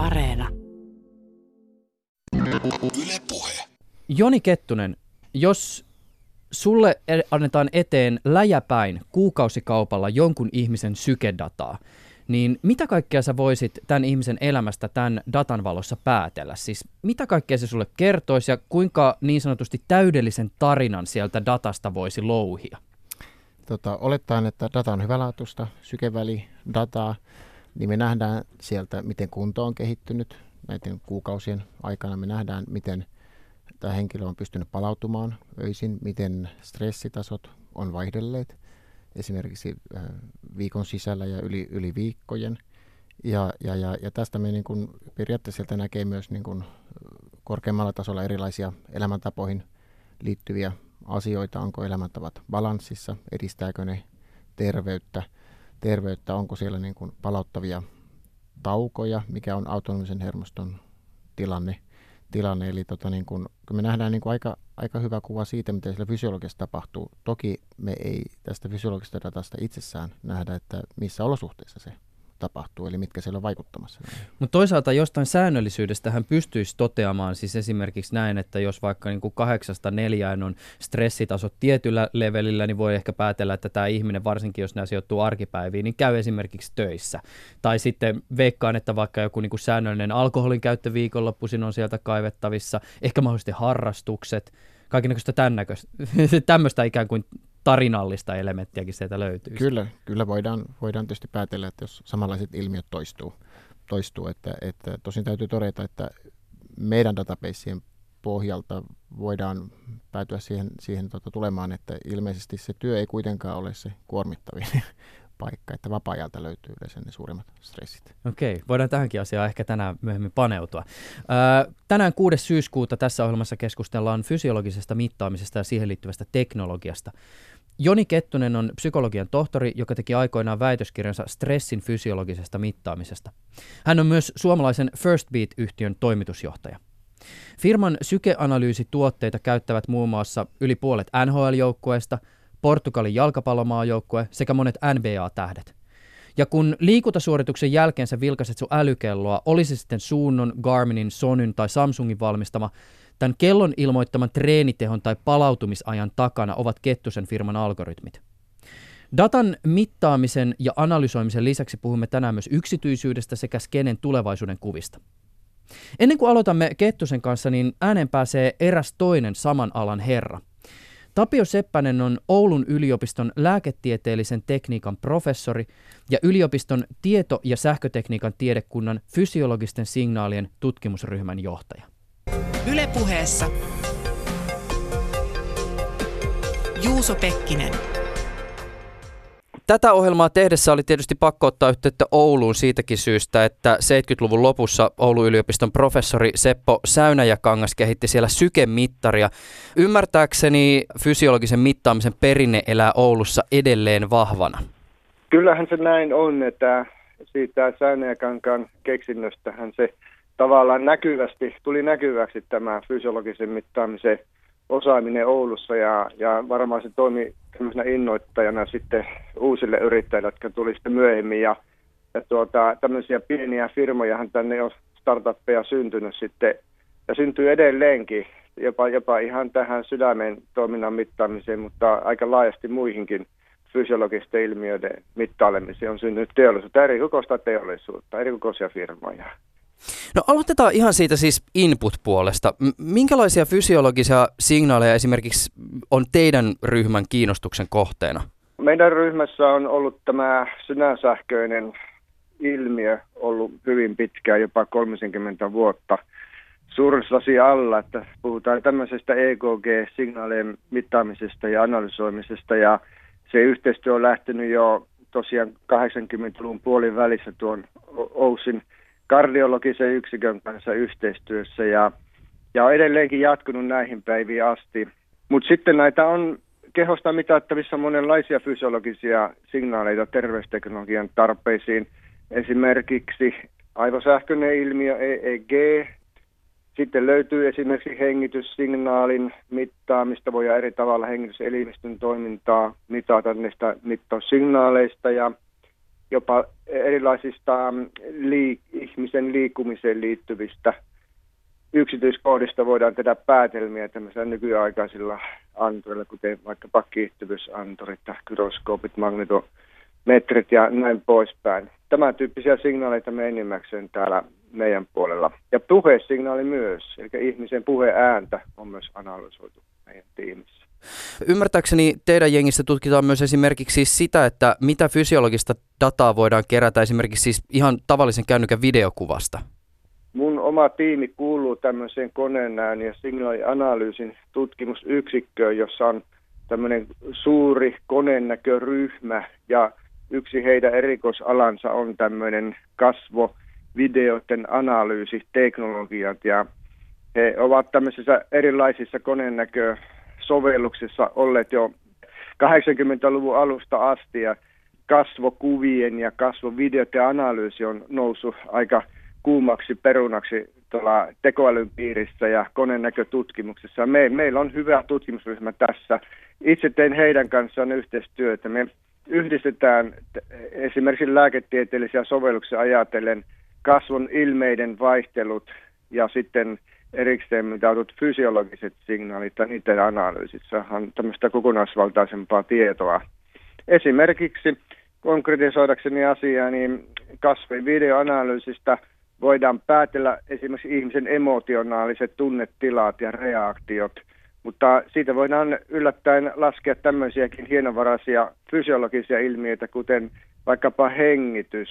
Areena. Yle Puhe. Joni Kettunen, jos sulle e- annetaan eteen läjäpäin kuukausikaupalla jonkun ihmisen sykedataa, niin mitä kaikkea sä voisit tämän ihmisen elämästä tämän datan valossa päätellä? Siis mitä kaikkea se sulle kertoisi ja kuinka niin sanotusti täydellisen tarinan sieltä datasta voisi louhia? Tota, olettaen, että data on hyvälaatuista, sykeväli dataa, niin me nähdään sieltä, miten kunto on kehittynyt näiden kuukausien aikana. Me nähdään, miten tämä henkilö on pystynyt palautumaan öisin, miten stressitasot on vaihdelleet esimerkiksi äh, viikon sisällä ja yli, yli viikkojen. Ja, ja, ja, ja tästä me niin kuin periaatteessa näkee myös niin kuin korkeammalla tasolla erilaisia elämäntapoihin liittyviä asioita. Onko elämäntavat balanssissa, edistääkö ne terveyttä, terveyttä onko siellä niin kuin palauttavia taukoja, mikä on autonomisen hermoston tilanne. tilanne. Eli tota niin kun, kun me nähdään niin kuin aika, aika hyvä kuva siitä, mitä siellä fysiologiassa tapahtuu. Toki me ei tästä fysiologisesta datasta itsessään nähdä, että missä olosuhteissa se tapahtuu, eli mitkä siellä on vaikuttamassa. Mutta toisaalta jostain säännöllisyydestä hän pystyisi toteamaan siis esimerkiksi näin, että jos vaikka niin kuin kahdeksasta neljään on stressitasot tietyllä levelillä, niin voi ehkä päätellä, että tämä ihminen, varsinkin jos nämä sijoittuu arkipäiviin, niin käy esimerkiksi töissä. Tai sitten veikkaan, että vaikka joku niin kuin säännöllinen alkoholin käyttö viikonloppuisin on sieltä kaivettavissa, ehkä mahdollisesti harrastukset, kaikenlaista tämmöistä ikään kuin tarinallista elementtiäkin sieltä löytyy. Kyllä, kyllä voidaan, voidaan tietysti päätellä, että jos samanlaiset ilmiöt toistuu, toistuu että, että tosin täytyy todeta, että meidän databaseien pohjalta voidaan päätyä siihen, siihen tota, tulemaan, että ilmeisesti se työ ei kuitenkaan ole se kuormittavin paikka, että vapaa-ajalta löytyy yleensä ne suurimmat stressit. Okei, voidaan tähänkin asiaan ehkä tänään myöhemmin paneutua. Tänään 6. syyskuuta tässä ohjelmassa keskustellaan fysiologisesta mittaamisesta ja siihen liittyvästä teknologiasta. Joni Kettunen on psykologian tohtori, joka teki aikoinaan väitöskirjansa stressin fysiologisesta mittaamisesta. Hän on myös suomalaisen First Beat-yhtiön toimitusjohtaja. Firman sykeanalyysituotteita käyttävät muun muassa yli puolet NHL-joukkueista, Portugalin jalkapallomaajoukkue sekä monet NBA-tähdet. Ja kun liikuntasuorituksen jälkeen sä vilkaset sun älykelloa, olisi sitten Suunnon, Garminin, Sonyn tai Samsungin valmistama, Tämän kellon ilmoittaman treenitehon tai palautumisajan takana ovat Kettusen firman algoritmit. Datan mittaamisen ja analysoimisen lisäksi puhumme tänään myös yksityisyydestä sekä skenen tulevaisuuden kuvista. Ennen kuin aloitamme Kettusen kanssa, niin ääneen pääsee eräs toinen saman alan herra. Tapio Seppänen on Oulun yliopiston lääketieteellisen tekniikan professori ja yliopiston tieto- ja sähkötekniikan tiedekunnan fysiologisten signaalien tutkimusryhmän johtaja. Ylepuheessa Juuso Pekkinen. Tätä ohjelmaa tehdessä oli tietysti pakko ottaa yhteyttä Ouluun siitäkin syystä, että 70-luvun lopussa Oulun yliopiston professori Seppo Säynäjäkangas kehitti siellä sykemittaria. Ymmärtääkseni fysiologisen mittaamisen perinne elää Oulussa edelleen vahvana. Kyllähän se näin on, että siitä Säynäjäkankaan keksinnöstähän se tavallaan näkyvästi, tuli näkyväksi tämä fysiologisen mittaamisen osaaminen Oulussa ja, ja varmaan se toimi tämmöisenä innoittajana sitten uusille yrittäjille, jotka tuli sitten myöhemmin ja, ja tuota, tämmöisiä pieniä firmojahan tänne on startuppeja syntynyt sitten ja syntyy edelleenkin jopa, jopa ihan tähän sydämen toiminnan mittaamiseen, mutta aika laajasti muihinkin fysiologisten ilmiöiden mittailemiseen on syntynyt teollisuutta, eri kokoista teollisuutta, eri kokoisia firmoja. No aloitetaan ihan siitä siis input-puolesta. Minkälaisia fysiologisia signaaleja esimerkiksi on teidän ryhmän kiinnostuksen kohteena? Meidän ryhmässä on ollut tämä sydänsähköinen ilmiö ollut hyvin pitkään, jopa 30 vuotta suuruslasi alla, että puhutaan tämmöisestä EKG-signaalien mittaamisesta ja analysoimisesta ja se yhteistyö on lähtenyt jo tosiaan 80-luvun puolin välissä tuon OUSin kardiologisen yksikön kanssa yhteistyössä ja, ja on edelleenkin jatkunut näihin päiviin asti. Mutta sitten näitä on kehosta mitattavissa monenlaisia fysiologisia signaaleita terveysteknologian tarpeisiin. Esimerkiksi aivosähköinen ilmiö EEG. Sitten löytyy esimerkiksi hengityssignaalin mittaamista. Voidaan eri tavalla hengityselimistön toimintaa mitata niistä mittaussignaaleista ja jopa erilaisista mm, liik- ihmisen liikkumiseen liittyvistä yksityiskohdista voidaan tehdä päätelmiä tämmöisillä nykyaikaisilla antureilla, kuten vaikkapa kiihtyvyysanturit, gyroskoopit, magnetometrit ja näin poispäin. Tämän tyyppisiä signaaleita me enimmäkseen täällä meidän puolella. Ja puhesignaali myös, eli ihmisen puheääntä on myös analysoitu meidän tiimissä. Ymmärtääkseni teidän jengissä tutkitaan myös esimerkiksi sitä, että mitä fysiologista dataa voidaan kerätä esimerkiksi siis ihan tavallisen kännykän videokuvasta. Mun oma tiimi kuuluu tämmöiseen koneenään ja signaalianalyysin tutkimusyksikköön, jossa on tämmöinen suuri koneenäköryhmä ja yksi heidän erikoisalansa on tämmöinen kasvo videoiden analyysiteknologiat ja he ovat tämmöisissä erilaisissa koneenäkösovelluksissa olleet jo 80-luvun alusta asti ja kasvokuvien ja kasvovideoiden analyysi on noussut aika kuumaksi perunaksi tuolla tekoälyn piirissä ja konenäkötutkimuksessa. Me, meillä on hyvä tutkimusryhmä tässä. Itse tein heidän kanssaan yhteistyötä. Me yhdistetään esimerkiksi lääketieteellisiä sovelluksia ajatellen kasvon ilmeiden vaihtelut ja sitten erikseen mitautut fysiologiset signaalit ja niiden analyysissä on tämmöistä kokonaisvaltaisempaa tietoa. Esimerkiksi konkretisoidakseni asiaa, niin kasvin videoanalyysistä – voidaan päätellä esimerkiksi ihmisen emotionaaliset tunnetilat ja reaktiot, mutta siitä voidaan yllättäen laskea tämmöisiäkin hienovaraisia fysiologisia ilmiöitä, kuten vaikkapa hengitys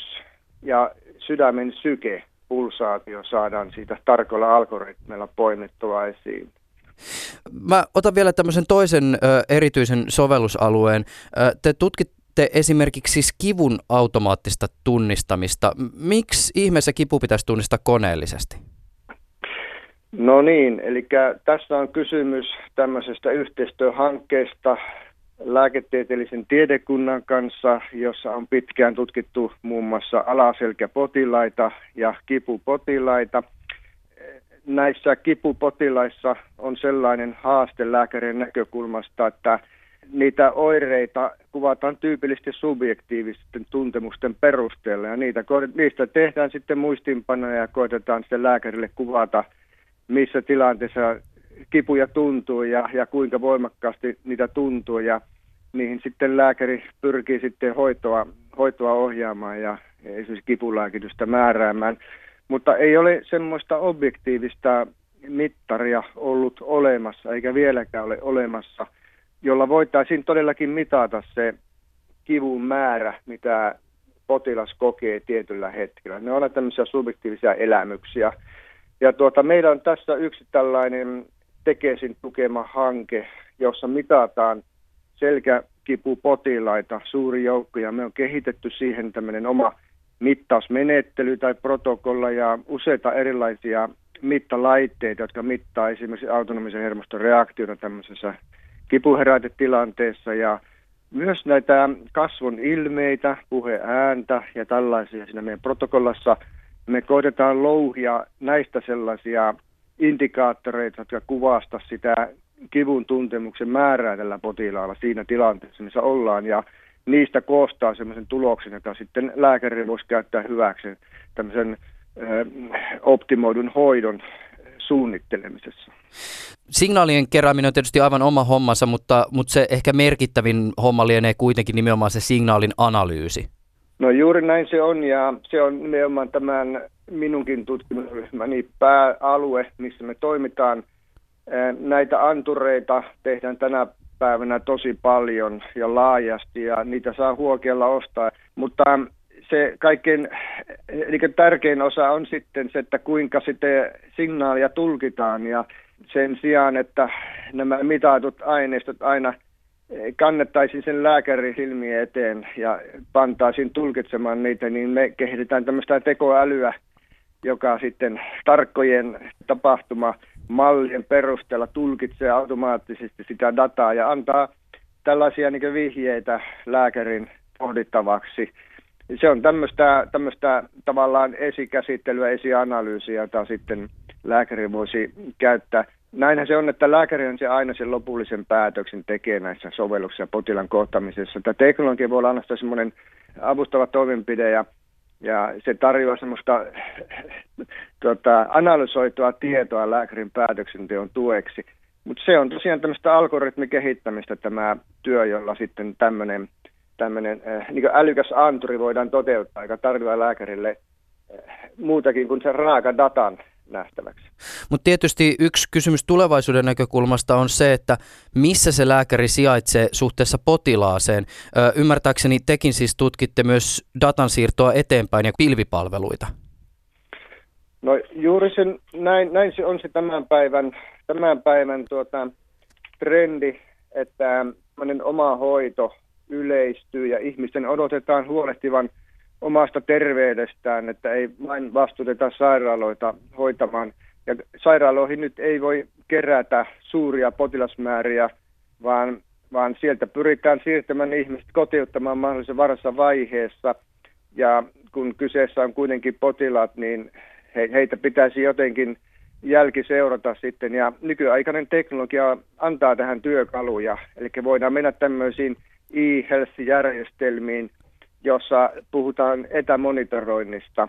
ja sydämen syke, pulsaatio saadaan siitä tarkoilla algoritmeilla poimittua esiin. Mä otan vielä tämmöisen toisen ö, erityisen sovellusalueen. Ö, te tutkit, sitten esimerkiksi kivun automaattista tunnistamista. Miksi ihmeessä kipu pitäisi tunnistaa koneellisesti? No niin, eli tässä on kysymys tämmöisestä yhteistyöhankkeesta lääketieteellisen tiedekunnan kanssa, jossa on pitkään tutkittu muun muassa alaselkäpotilaita ja kipupotilaita. Näissä kipupotilaissa on sellainen haaste lääkärin näkökulmasta, että niitä oireita kuvataan tyypillisesti subjektiivisten tuntemusten perusteella ja niitä, niistä tehdään sitten muistinpanoja ja koitetaan sitten lääkärille kuvata, missä tilanteessa kipuja tuntuu ja, ja kuinka voimakkaasti niitä tuntuu ja niihin sitten lääkäri pyrkii sitten hoitoa, hoitoa ohjaamaan ja esimerkiksi kipulääkitystä määräämään. Mutta ei ole semmoista objektiivista mittaria ollut olemassa, eikä vieläkään ole olemassa – jolla voitaisiin todellakin mitata se kivun määrä, mitä potilas kokee tietyllä hetkellä. Ne ovat tämmöisiä subjektiivisia elämyksiä. Ja tuota, meillä on tässä yksi tällainen Tekesin tukema hanke, jossa mitataan selkäkipupotilaita, suuri joukko, ja me on kehitetty siihen tämmöinen oma mittausmenettely tai protokolla ja useita erilaisia mittalaitteita, jotka mittaa esimerkiksi autonomisen hermoston reaktiota tämmöisessä kipuherätetilanteessa ja myös näitä kasvon ilmeitä, puheääntä ja tällaisia siinä meidän protokollassa. Me koitetaan louhia näistä sellaisia indikaattoreita, jotka kuvasta sitä kivun tuntemuksen määrää tällä potilaalla siinä tilanteessa, missä ollaan. Ja niistä koostaa sellaisen tuloksen, jota sitten lääkäri voisi käyttää hyväksi tämmöisen optimoidun hoidon suunnittelemisessa. Signaalien kerääminen on tietysti aivan oma hommansa, mutta, mutta se ehkä merkittävin homma lienee kuitenkin nimenomaan se signaalin analyysi. No juuri näin se on ja se on nimenomaan tämän minunkin tutkimusryhmäni pääalue, missä me toimitaan. Näitä antureita tehdään tänä päivänä tosi paljon ja laajasti ja niitä saa huokealla ostaa, mutta se kaikkein eli tärkein osa on sitten se, että kuinka sitten signaalia tulkitaan ja sen sijaan, että nämä mitatut aineistot aina kannettaisiin sen lääkärin silmien eteen ja pantaisiin tulkitsemaan niitä, niin me kehitetään tämmöistä tekoälyä, joka sitten tarkkojen tapahtuma mallien perusteella tulkitsee automaattisesti sitä dataa ja antaa tällaisia niin vihjeitä lääkärin pohdittavaksi se on tämmöistä, tämmöistä tavallaan esikäsittelyä, esianalyysiä, jota sitten lääkäri voisi käyttää. Näinhän se on, että lääkäri on se aina sen lopullisen päätöksen tekee näissä sovelluksissa potilaan kohtaamisessa. Tämä teknologia voi olla aina semmoinen avustava toimenpide ja Ja se tarjoaa semmoista tuota, analysoitua tietoa lääkärin päätöksenteon tueksi. Mutta se on tosiaan tämmöistä algoritmikehittämistä tämä työ, jolla sitten tämmöinen tämmöinen äh, niin älykäs anturi voidaan toteuttaa, joka tarjoaa lääkärille äh, muutakin kuin sen raaka datan nähtäväksi. Mutta tietysti yksi kysymys tulevaisuuden näkökulmasta on se, että missä se lääkäri sijaitsee suhteessa potilaaseen. Ö, ymmärtääkseni tekin siis tutkitte myös datan siirtoa eteenpäin ja pilvipalveluita. No juuri sen, näin, näin se on se tämän päivän, tämän päivän tuota, trendi, että oma hoito yleistyy ja ihmisten odotetaan huolehtivan omasta terveydestään, että ei vain vastuteta sairaaloita hoitamaan. Ja sairaaloihin nyt ei voi kerätä suuria potilasmääriä, vaan, vaan sieltä pyritään siirtämään ihmiset kotiuttamaan mahdollisen varassa vaiheessa. Ja kun kyseessä on kuitenkin potilaat, niin he, heitä pitäisi jotenkin jälki seurata sitten. Ja nykyaikainen teknologia antaa tähän työkaluja, eli voidaan mennä tämmöisiin e-health-järjestelmiin, jossa puhutaan etämonitoroinnista.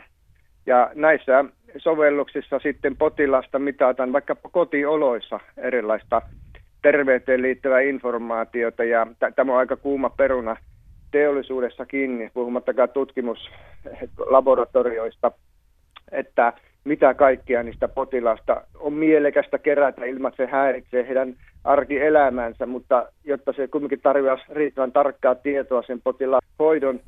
Ja näissä sovelluksissa sitten potilasta mitataan vaikkapa kotioloissa erilaista terveyteen liittyvää informaatiota ja t- tämä on aika kuuma peruna teollisuudessakin, puhumattakaan tutkimuslaboratorioista, että mitä kaikkea niistä potilaista on mielekästä kerätä ilman, että se häiritsee heidän arkielämänsä, mutta jotta se kuitenkin tarjoaa riittävän tarkkaa tietoa sen potilaan hoidon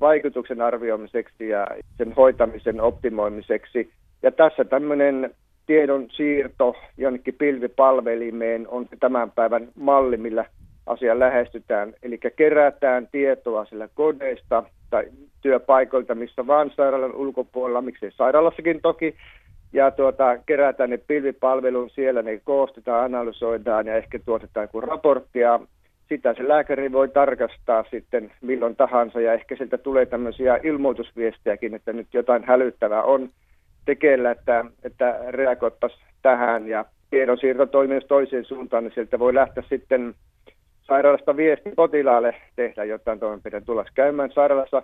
vaikutuksen arvioimiseksi ja sen hoitamisen optimoimiseksi. Ja tässä tämmöinen tiedon siirto jonnekin pilvipalvelimeen on tämän päivän malli, millä asia lähestytään. Eli kerätään tietoa sillä kodeista tai työpaikoilta, missä vaan sairaalan ulkopuolella, miksei sairaalassakin toki, ja tuota, kerätään ne pilvipalvelun siellä, ne koostetaan, analysoidaan ja ehkä tuotetaan raporttia. Sitä se lääkäri voi tarkastaa sitten milloin tahansa ja ehkä sieltä tulee tämmöisiä ilmoitusviestejäkin, että nyt jotain hälyttävää on tekeillä, että, että reagoittaisiin tähän. Ja tiedonsiirto toimii toiseen suuntaan, niin sieltä voi lähteä sitten sairaalasta viesti potilaalle tehdä jotain toimenpiteitä, tulla käymään sairaalassa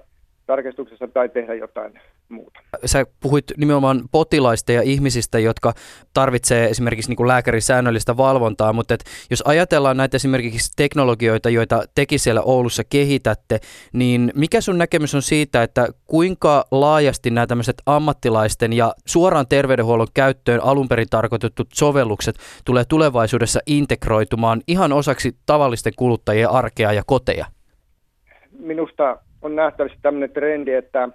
tarkistuksessa tai tehdä jotain muuta. Sä puhuit nimenomaan potilaista ja ihmisistä, jotka tarvitsee esimerkiksi niin kuin lääkärin säännöllistä valvontaa, mutta et jos ajatellaan näitä esimerkiksi teknologioita, joita teki siellä Oulussa kehitätte, niin mikä sun näkemys on siitä, että kuinka laajasti nämä tämmöiset ammattilaisten ja suoraan terveydenhuollon käyttöön alun perin tarkoitetut sovellukset tulee tulevaisuudessa integroitumaan ihan osaksi tavallisten kuluttajien arkea ja koteja? Minusta on nähtävissä tämmöinen trendi, että,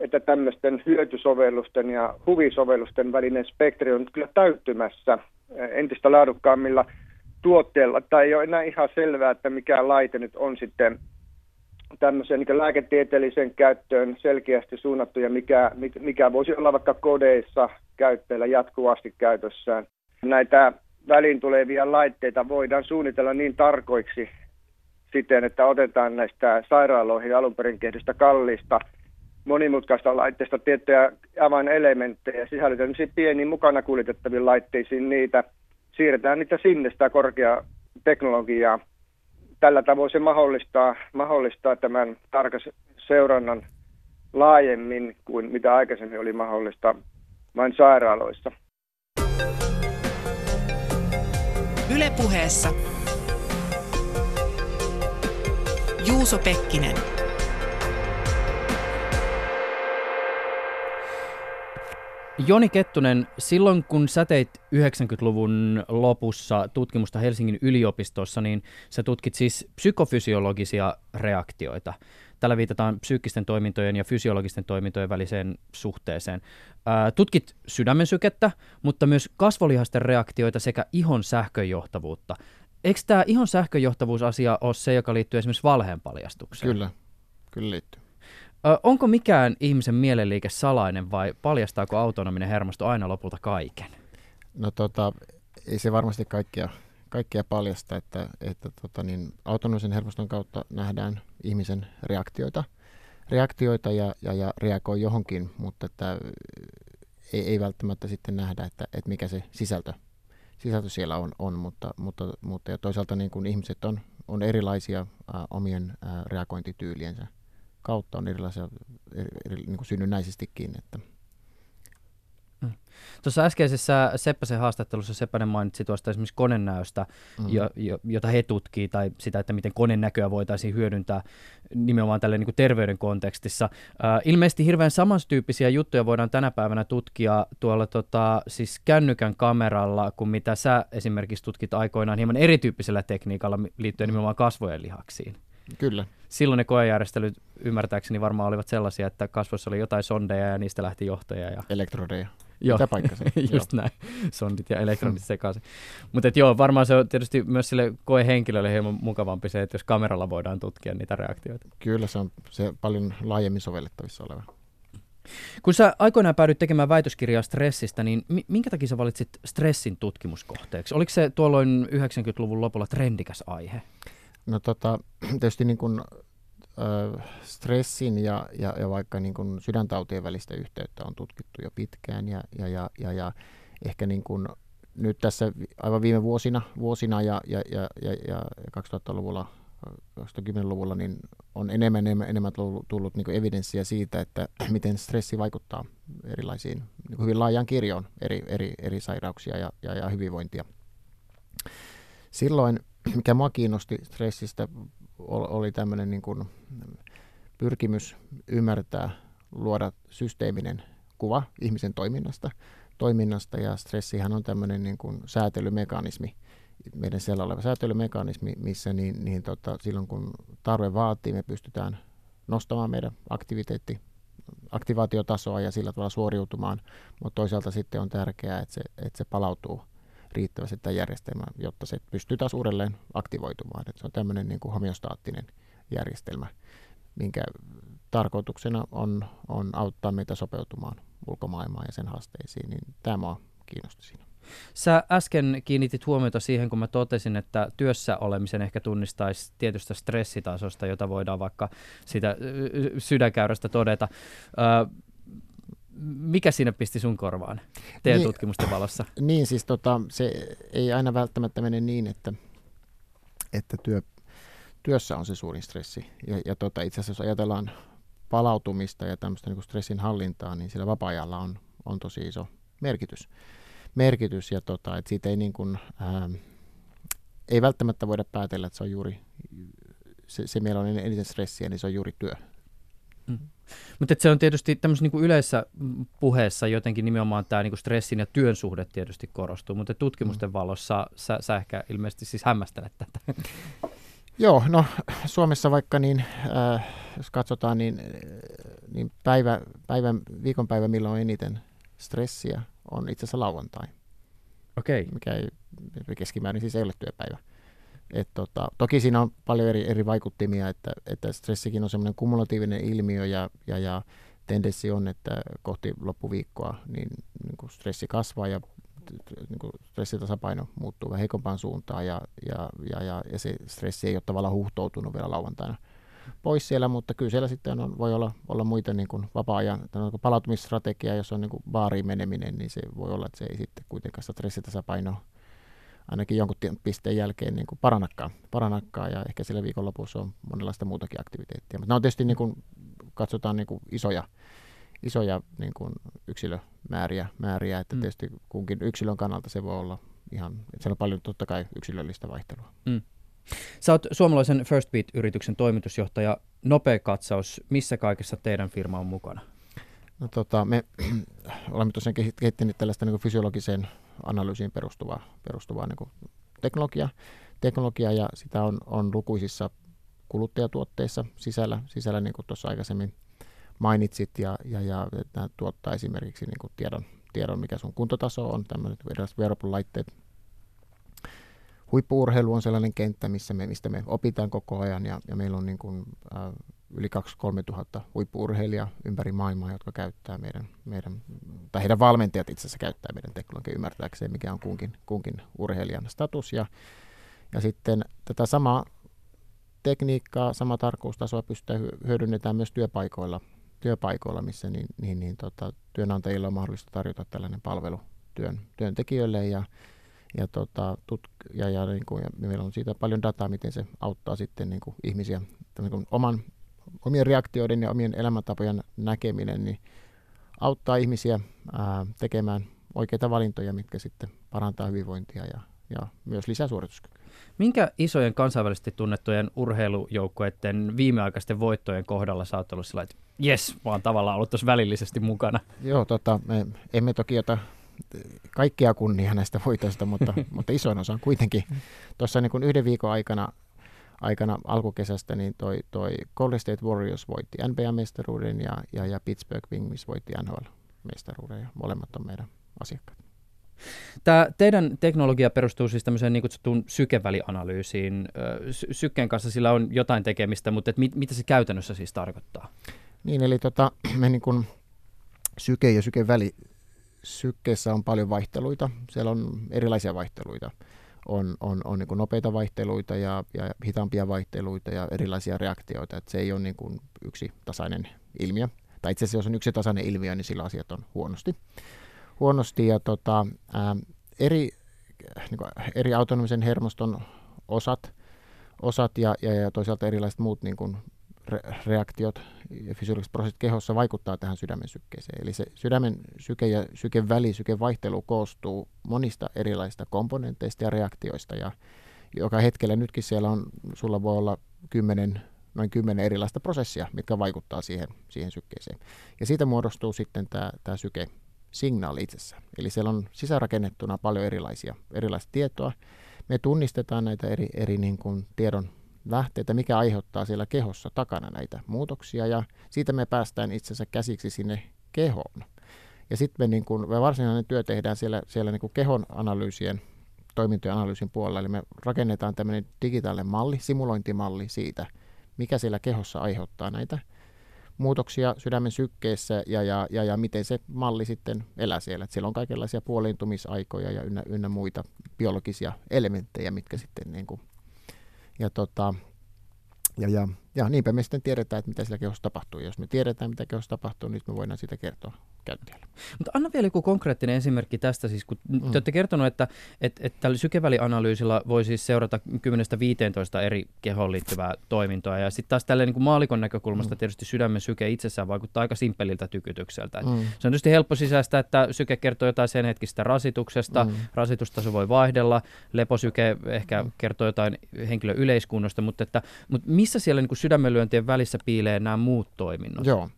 että tämmöisten hyötysovellusten ja huvisovellusten välinen spektri on kyllä täyttymässä entistä laadukkaammilla tuotteilla. Tai ei ole enää ihan selvää, että mikä laite nyt on sitten tämmöiseen niin lääketieteelliseen käyttöön selkeästi suunnattu ja mikä, mikä voisi olla vaikka kodeissa käyttäjillä jatkuvasti käytössään. Näitä väliin tulevia laitteita voidaan suunnitella niin tarkoiksi, siten, että otetaan näistä sairaaloihin alun perin kehdystä kallista monimutkaista laitteista tiettyjä avainelementtejä, sisällytetään pieniin mukana kuljetettaviin laitteisiin niitä, siirretään niitä sinne sitä korkeaa teknologiaa. Tällä tavoin se mahdollistaa, mahdollistaa tämän tarkas seurannan laajemmin kuin mitä aikaisemmin oli mahdollista vain sairaaloissa. Ylepuheessa Juuso Pekkinen. Joni Kettunen, silloin kun sä teit 90-luvun lopussa tutkimusta Helsingin yliopistossa, niin sä tutkit siis psykofysiologisia reaktioita. Tällä viitataan psyykkisten toimintojen ja fysiologisten toimintojen väliseen suhteeseen. tutkit sydämen sykettä, mutta myös kasvolihasten reaktioita sekä ihon sähköjohtavuutta. Eikö tämä ihon sähköjohtavuusasia ole se, joka liittyy esimerkiksi valheenpaljastukseen? Kyllä, kyllä liittyy. Ö, onko mikään ihmisen mielenliike salainen vai paljastaako autonominen hermosto aina lopulta kaiken? No tota, ei se varmasti kaikkia, kaikkia paljasta, että, että tota niin, autonomisen hermoston kautta nähdään ihmisen reaktioita, reaktioita ja, ja, ja reagoi johonkin, mutta että ei, ei välttämättä sitten nähdä, että, että mikä se sisältö sisältö siellä on, on mutta, mutta, mutta ja toisaalta niin kuin ihmiset on, on erilaisia ä, omien ä, reagointityyliensä kautta on erilaisia eri, eri, niin kuin synnynnäisestikin. Että. Tuossa äskeisessä Seppäsen haastattelussa Seppänen mainitsi tuosta esimerkiksi konenäöstä, mm. jo, jo, jota he tutkii, tai sitä, että miten konenäköä voitaisiin hyödyntää nimenomaan tälle niin kuin terveyden kontekstissa. Äh, ilmeisesti hirveän samantyyppisiä juttuja voidaan tänä päivänä tutkia tuolla tota, siis kännykän kameralla, kuin mitä sä esimerkiksi tutkit aikoinaan hieman erityyppisellä tekniikalla liittyen mm. nimenomaan kasvojen lihaksiin. Kyllä. Silloin ne koejärjestelyt ymmärtääkseni varmaan olivat sellaisia, että kasvoissa oli jotain sondeja ja niistä lähti johtoja. Ja... Elektrodeja. Joo, Mitä paikkansa? just näin, sondit ja elektronit sekaisin. Mutta joo, varmaan se on tietysti myös sille koehenkilölle hieman mukavampi se, että jos kameralla voidaan tutkia niitä reaktioita. Kyllä, se on se paljon laajemmin sovellettavissa oleva. Kun sä aikoinaan päädyit tekemään väitöskirjaa stressistä, niin minkä takia sä valitsit stressin tutkimuskohteeksi? Oliko se tuolloin 90-luvun lopulla trendikäs aihe? No tota, tietysti niin stressin ja, ja, ja vaikka niin kuin sydäntautien välistä yhteyttä on tutkittu jo pitkään ja, ja, ja, ja, ja ehkä niin kuin nyt tässä aivan viime vuosina, vuosina ja, ja, ja, ja, ja 2000-luvulla 2010-luvulla niin on enemmän enemmän, enemmän tullut, tullut niin evidenssiä siitä, että miten stressi vaikuttaa erilaisiin, niin hyvin laajaan kirjoon eri, eri, eri sairauksia ja, ja, ja hyvinvointia. Silloin, mikä mua kiinnosti stressistä, oli tämmöinen niin kuin pyrkimys ymmärtää, luoda systeeminen kuva ihmisen toiminnasta, toiminnasta ja stressihän on tämmöinen niin kuin säätelymekanismi, meidän siellä oleva säätelymekanismi, missä niin, niin tota, silloin kun tarve vaatii, me pystytään nostamaan meidän aktiviteetti, aktivaatiotasoa ja sillä tavalla suoriutumaan, mutta toisaalta sitten on tärkeää, että se, että se palautuu riittävästi tämä järjestelmä, jotta se pystyy taas uudelleen aktivoitumaan. Että se on tämmöinen niin kuin homeostaattinen järjestelmä, minkä tarkoituksena on, on auttaa meitä sopeutumaan ulkomaailmaan ja sen haasteisiin, niin tämä on kiinnosti siinä. Sä äsken kiinnitit huomiota siihen, kun mä totesin, että työssä olemisen ehkä tunnistaisi tietystä stressitasosta, jota voidaan vaikka sitä sydänkäyrästä todeta mikä siinä pisti sun korvaan teidän niin, tutkimusten valossa? Niin, siis tota, se ei aina välttämättä mene niin, että, että työ, työssä on se suurin stressi. Ja, ja tota, itse asiassa jos ajatellaan palautumista ja tämmöistä niin stressin hallintaa, niin sillä vapaa-ajalla on, on tosi iso merkitys. merkitys ja tota, että siitä ei, niin kuin, ää, ei välttämättä voida päätellä, että se on juuri se, se meillä on eniten stressiä, niin se on juuri työ. Mm. Mutta se on tietysti tämmöisessä niin yleisessä puheessa jotenkin nimenomaan tämä niin stressin ja työn suhde tietysti korostuu, mutta tutkimusten mm. valossa sä, sä ehkä ilmeisesti siis hämmästelet tätä. Joo, no Suomessa vaikka niin, äh, jos katsotaan, niin, niin päivä, päivän, viikonpäivä, milloin on eniten stressiä, on itse asiassa lauantai. Okei. Okay. Mikä ei, keskimäärin siis ei ole työpäivä. Et tota, toki siinä on paljon eri, eri vaikuttimia, että, että stressikin on semmoinen kumulatiivinen ilmiö ja, ja, ja tendenssi on, että kohti loppuviikkoa niin, niin kuin stressi kasvaa ja niin kuin stressitasapaino muuttuu vähän heikompaan suuntaan ja, ja, ja, ja, ja se stressi ei ole tavallaan huhtoutunut vielä lauantaina pois siellä, mutta kyllä siellä sitten on, voi olla, olla muita niin kuin vapaa-ajan palautumisstrategia, jos on niin kuin baariin meneminen, niin se voi olla, että se ei sitten kuitenkaan sitä stressitasapainoa ainakin jonkun pisteen jälkeen niin kuin paranakkaa, paranakkaa ja ehkä sillä viikonlopussa on monenlaista muutakin aktiviteettia. Mutta nämä on tietysti, niin kuin, katsotaan niin kuin isoja, isoja niin kuin yksilömääriä, määriä, että mm. tietysti kunkin yksilön kannalta se voi olla ihan, että siellä on paljon totta kai yksilöllistä vaihtelua. Mm. Sä oot suomalaisen First Beat-yrityksen toimitusjohtaja. Nopea katsaus, missä kaikessa teidän firma on mukana? No, tota, me olemme tosiaan kehittäneet tällaista niin fysiologiseen analyysiin perustuvaa, perustuvaa niin teknologia, teknologia ja sitä on, on lukuisissa kuluttajatuotteissa sisällä, sisällä niin kuin tuossa aikaisemmin mainitsit, ja, ja, ja tämä tuottaa esimerkiksi niin kuin tiedon, tiedon, mikä sun kuntotaso on, tämmöiset erilaiset wearable-laitteet. Huippuurheilu on sellainen kenttä, missä me, mistä me opitaan koko ajan, ja, ja meillä on niin kuin, äh, yli 2-3 tuhatta huippuurheilijaa ympäri maailmaa, jotka käyttää meidän, meidän, tai heidän valmentajat itse asiassa käyttää meidän teknologiaa ymmärtääkseen, mikä on kunkin, kunkin urheilijan status. Ja, ja sitten tätä samaa tekniikkaa, sama tarkkuustasoa pystytään hyödynnetään myös työpaikoilla, työpaikoilla missä niin, niin, niin tota, työnantajilla on mahdollista tarjota tällainen palvelu työn, työntekijöille ja, ja, tota, tut, ja, ja, niin kuin, ja meillä on siitä paljon dataa, miten se auttaa sitten niin kuin ihmisiä niin kuin oman omien reaktioiden ja omien elämäntapojen näkeminen, niin auttaa ihmisiä ää, tekemään oikeita valintoja, mitkä sitten parantaa hyvinvointia ja, ja myös lisää suorituskykyä. Minkä isojen kansainvälisesti tunnettujen urheilujoukkueiden viimeaikaisten voittojen kohdalla sä oot ollut sillä, että jes, vaan tavallaan ollut tuossa välillisesti mukana? Joo, tota, me emme toki ota kaikkia kunnia näistä voitoista, mutta, mutta isoin osa on kuitenkin. Tuossa niin kuin yhden viikon aikana, aikana alkukesästä niin toi, toi Golden State Warriors voitti NBA-mestaruuden ja, ja, ja Pittsburgh Penguins voitti NHL-mestaruuden ja molemmat on meidän asiakkaat. Tämä teidän teknologia perustuu siis tämmöiseen niin kutsuttuun sykevälianalyysiin. Sy- sykkeen kanssa sillä on jotain tekemistä, mutta et mit, mitä se käytännössä siis tarkoittaa? Niin, eli tota, me niin kuin syke ja sykeväli, sykkeessä on paljon vaihteluita. Siellä on erilaisia vaihteluita. On, on, on niin nopeita vaihteluita ja, ja hitaampia vaihteluita ja erilaisia reaktioita. Et se ei ole niin kuin yksi tasainen ilmiö. Tai itse asiassa jos on yksi tasainen ilmiö, niin sillä asiat on huonosti huonosti ja tota, ää, eri, niin eri autonomisen hermoston osat, osat ja, ja, ja toisaalta erilaiset muut niin kuin re, reaktiot ja fysiologiset prosessit kehossa vaikuttaa tähän sydämen sykkeeseen. Eli se sydämen syke ja syke väli, syke vaihtelu koostuu monista erilaisista komponenteista ja reaktioista ja joka hetkellä nytkin siellä on, sulla voi olla kymmenen noin kymmenen erilaista prosessia, mitkä vaikuttaa siihen, siihen sykkeeseen. Ja siitä muodostuu sitten tämä, tämä syke, signaali itsessään. Eli siellä on sisärakennettuna paljon erilaisia, erilaista tietoa. Me tunnistetaan näitä eri, eri niin kuin tiedon lähteitä, mikä aiheuttaa siellä kehossa takana näitä muutoksia, ja siitä me päästään itse asiassa käsiksi sinne kehoon. Ja sitten me, niin kuin, me varsinainen työ tehdään siellä, siellä niin kehon analyysien, toimintojen analyysin puolella, eli me rakennetaan tämmöinen digitaalinen malli, simulointimalli siitä, mikä siellä kehossa aiheuttaa näitä muutoksia sydämen sykkeessä ja, ja, ja, ja miten se malli sitten elää siellä. Et siellä on kaikenlaisia puoliintumisaikoja ja ynnä, ynnä muita biologisia elementtejä, mitkä sitten niin kuin, ja tota, ja, ja, ja niinpä me sitten tiedetään, että mitä siellä kehossa tapahtuu. Ja jos me tiedetään, mitä kehossa tapahtuu, niin me voidaan siitä kertoa käyttäjälle. Mutta anna vielä joku konkreettinen esimerkki tästä. Siis, kun mm. te olette kertonut, että, että, että tällä sykevälianalyysilla voi siis seurata 10-15 eri kehoon liittyvää toimintoa. Ja sitten taas tälle niin kuin maalikon näkökulmasta mm. tietysti sydämen syke itsessään vaikuttaa aika simppeliltä tykytykseltä. Mm. Se on tietysti helppo sisäistä, että syke kertoo jotain sen hetkistä rasituksesta. Mm. Rasitustaso voi vaihdella. Leposyke ehkä mm. kertoo jotain henkilön yleiskunnosta. Mutta, että, mutta missä siellä niin kuin sydämenlyöntien välissä piilee nämä muut toiminnot? Joo.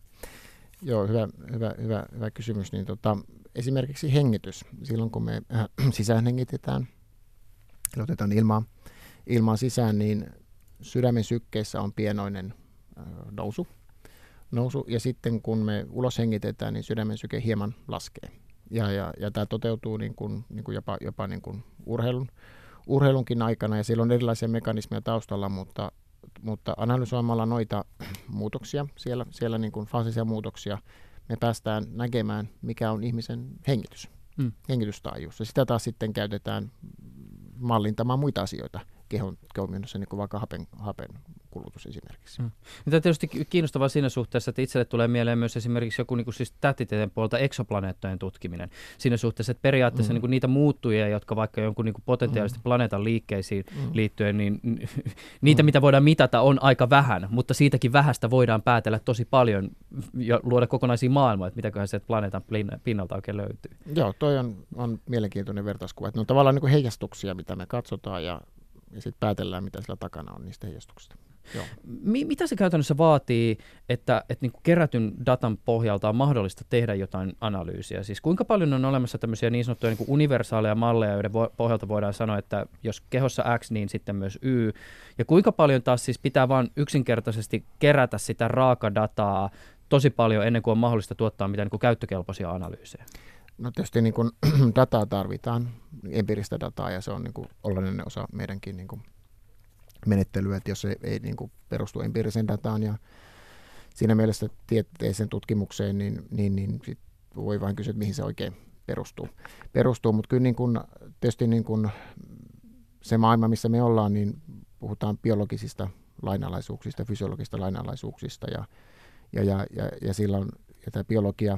Joo, hyvä, hyvä, hyvä, hyvä kysymys. Niin tota, esimerkiksi hengitys. Silloin kun me äh, sisään hengitetään, otetaan ilmaa, ilmaa sisään, niin sydämen sykkeessä on pienoinen äh, nousu. nousu. Ja sitten kun me ulos hengitetään, niin sydämen syke hieman laskee. Ja, ja, ja tämä toteutuu niin kuin, niin kuin jopa, jopa niin kuin urheilun, urheilunkin aikana, ja siellä on erilaisia mekanismeja taustalla, mutta mutta analysoimalla noita muutoksia, siellä, siellä niin kuin faasisia muutoksia, me päästään näkemään, mikä on ihmisen hengitys, mm. hengitystaajuus. Ja sitä taas sitten käytetään mallintamaan muita asioita kehon, kehon niin kuin vaikka hapen, hapen kulutus esimerkiksi. Mm. Tämä on tietysti kiinnostavaa siinä suhteessa, että itselle tulee mieleen myös esimerkiksi joku niin kuin siis tähtitieteen puolelta eksoplaneettojen tutkiminen. Siinä suhteessa, että periaatteessa mm. niin kuin niitä muuttujia, jotka vaikka jonkun niin kuin potentiaalisesti mm. planeetan liikkeisiin mm. liittyen, niin niitä, mm. mitä voidaan mitata, on aika vähän, mutta siitäkin vähästä voidaan päätellä tosi paljon ja luoda kokonaisia maailmoja, että mitäköhän se planeetan pinnalta oikein löytyy. Joo, toi on, on mielenkiintoinen vertauskuva. Että ne on tavallaan niin kuin heijastuksia, mitä me katsotaan ja, ja sitten päätellään, mitä sillä takana on niistä heijastuksista. Joo. Mi- mitä se käytännössä vaatii, että, että niin kuin kerätyn datan pohjalta on mahdollista tehdä jotain analyysiä? Siis kuinka paljon on olemassa tämmöisiä niin sanottuja niin kuin universaaleja malleja, joiden vo- pohjalta voidaan sanoa, että jos kehossa X, niin sitten myös Y. Ja kuinka paljon taas siis pitää vain yksinkertaisesti kerätä sitä raakadataa tosi paljon ennen kuin on mahdollista tuottaa mitään niin kuin käyttökelpoisia analyysejä? No tietysti niin kuin dataa tarvitaan, empiiristä dataa, ja se on niin kuin olennainen osa meidänkin niin kuin menettelyä, että jos se ei niin kuin perustu empiiriseen dataan ja siinä mielessä tieteeseen tutkimukseen, niin, niin, niin sit voi vain kysyä, että mihin se oikein perustuu. perustuu. Mutta kyllä niin kun, tietysti niin kun se maailma, missä me ollaan, niin puhutaan biologisista lainalaisuuksista, fysiologisista lainalaisuuksista ja, ja, ja, ja, ja silloin ja tämä biologia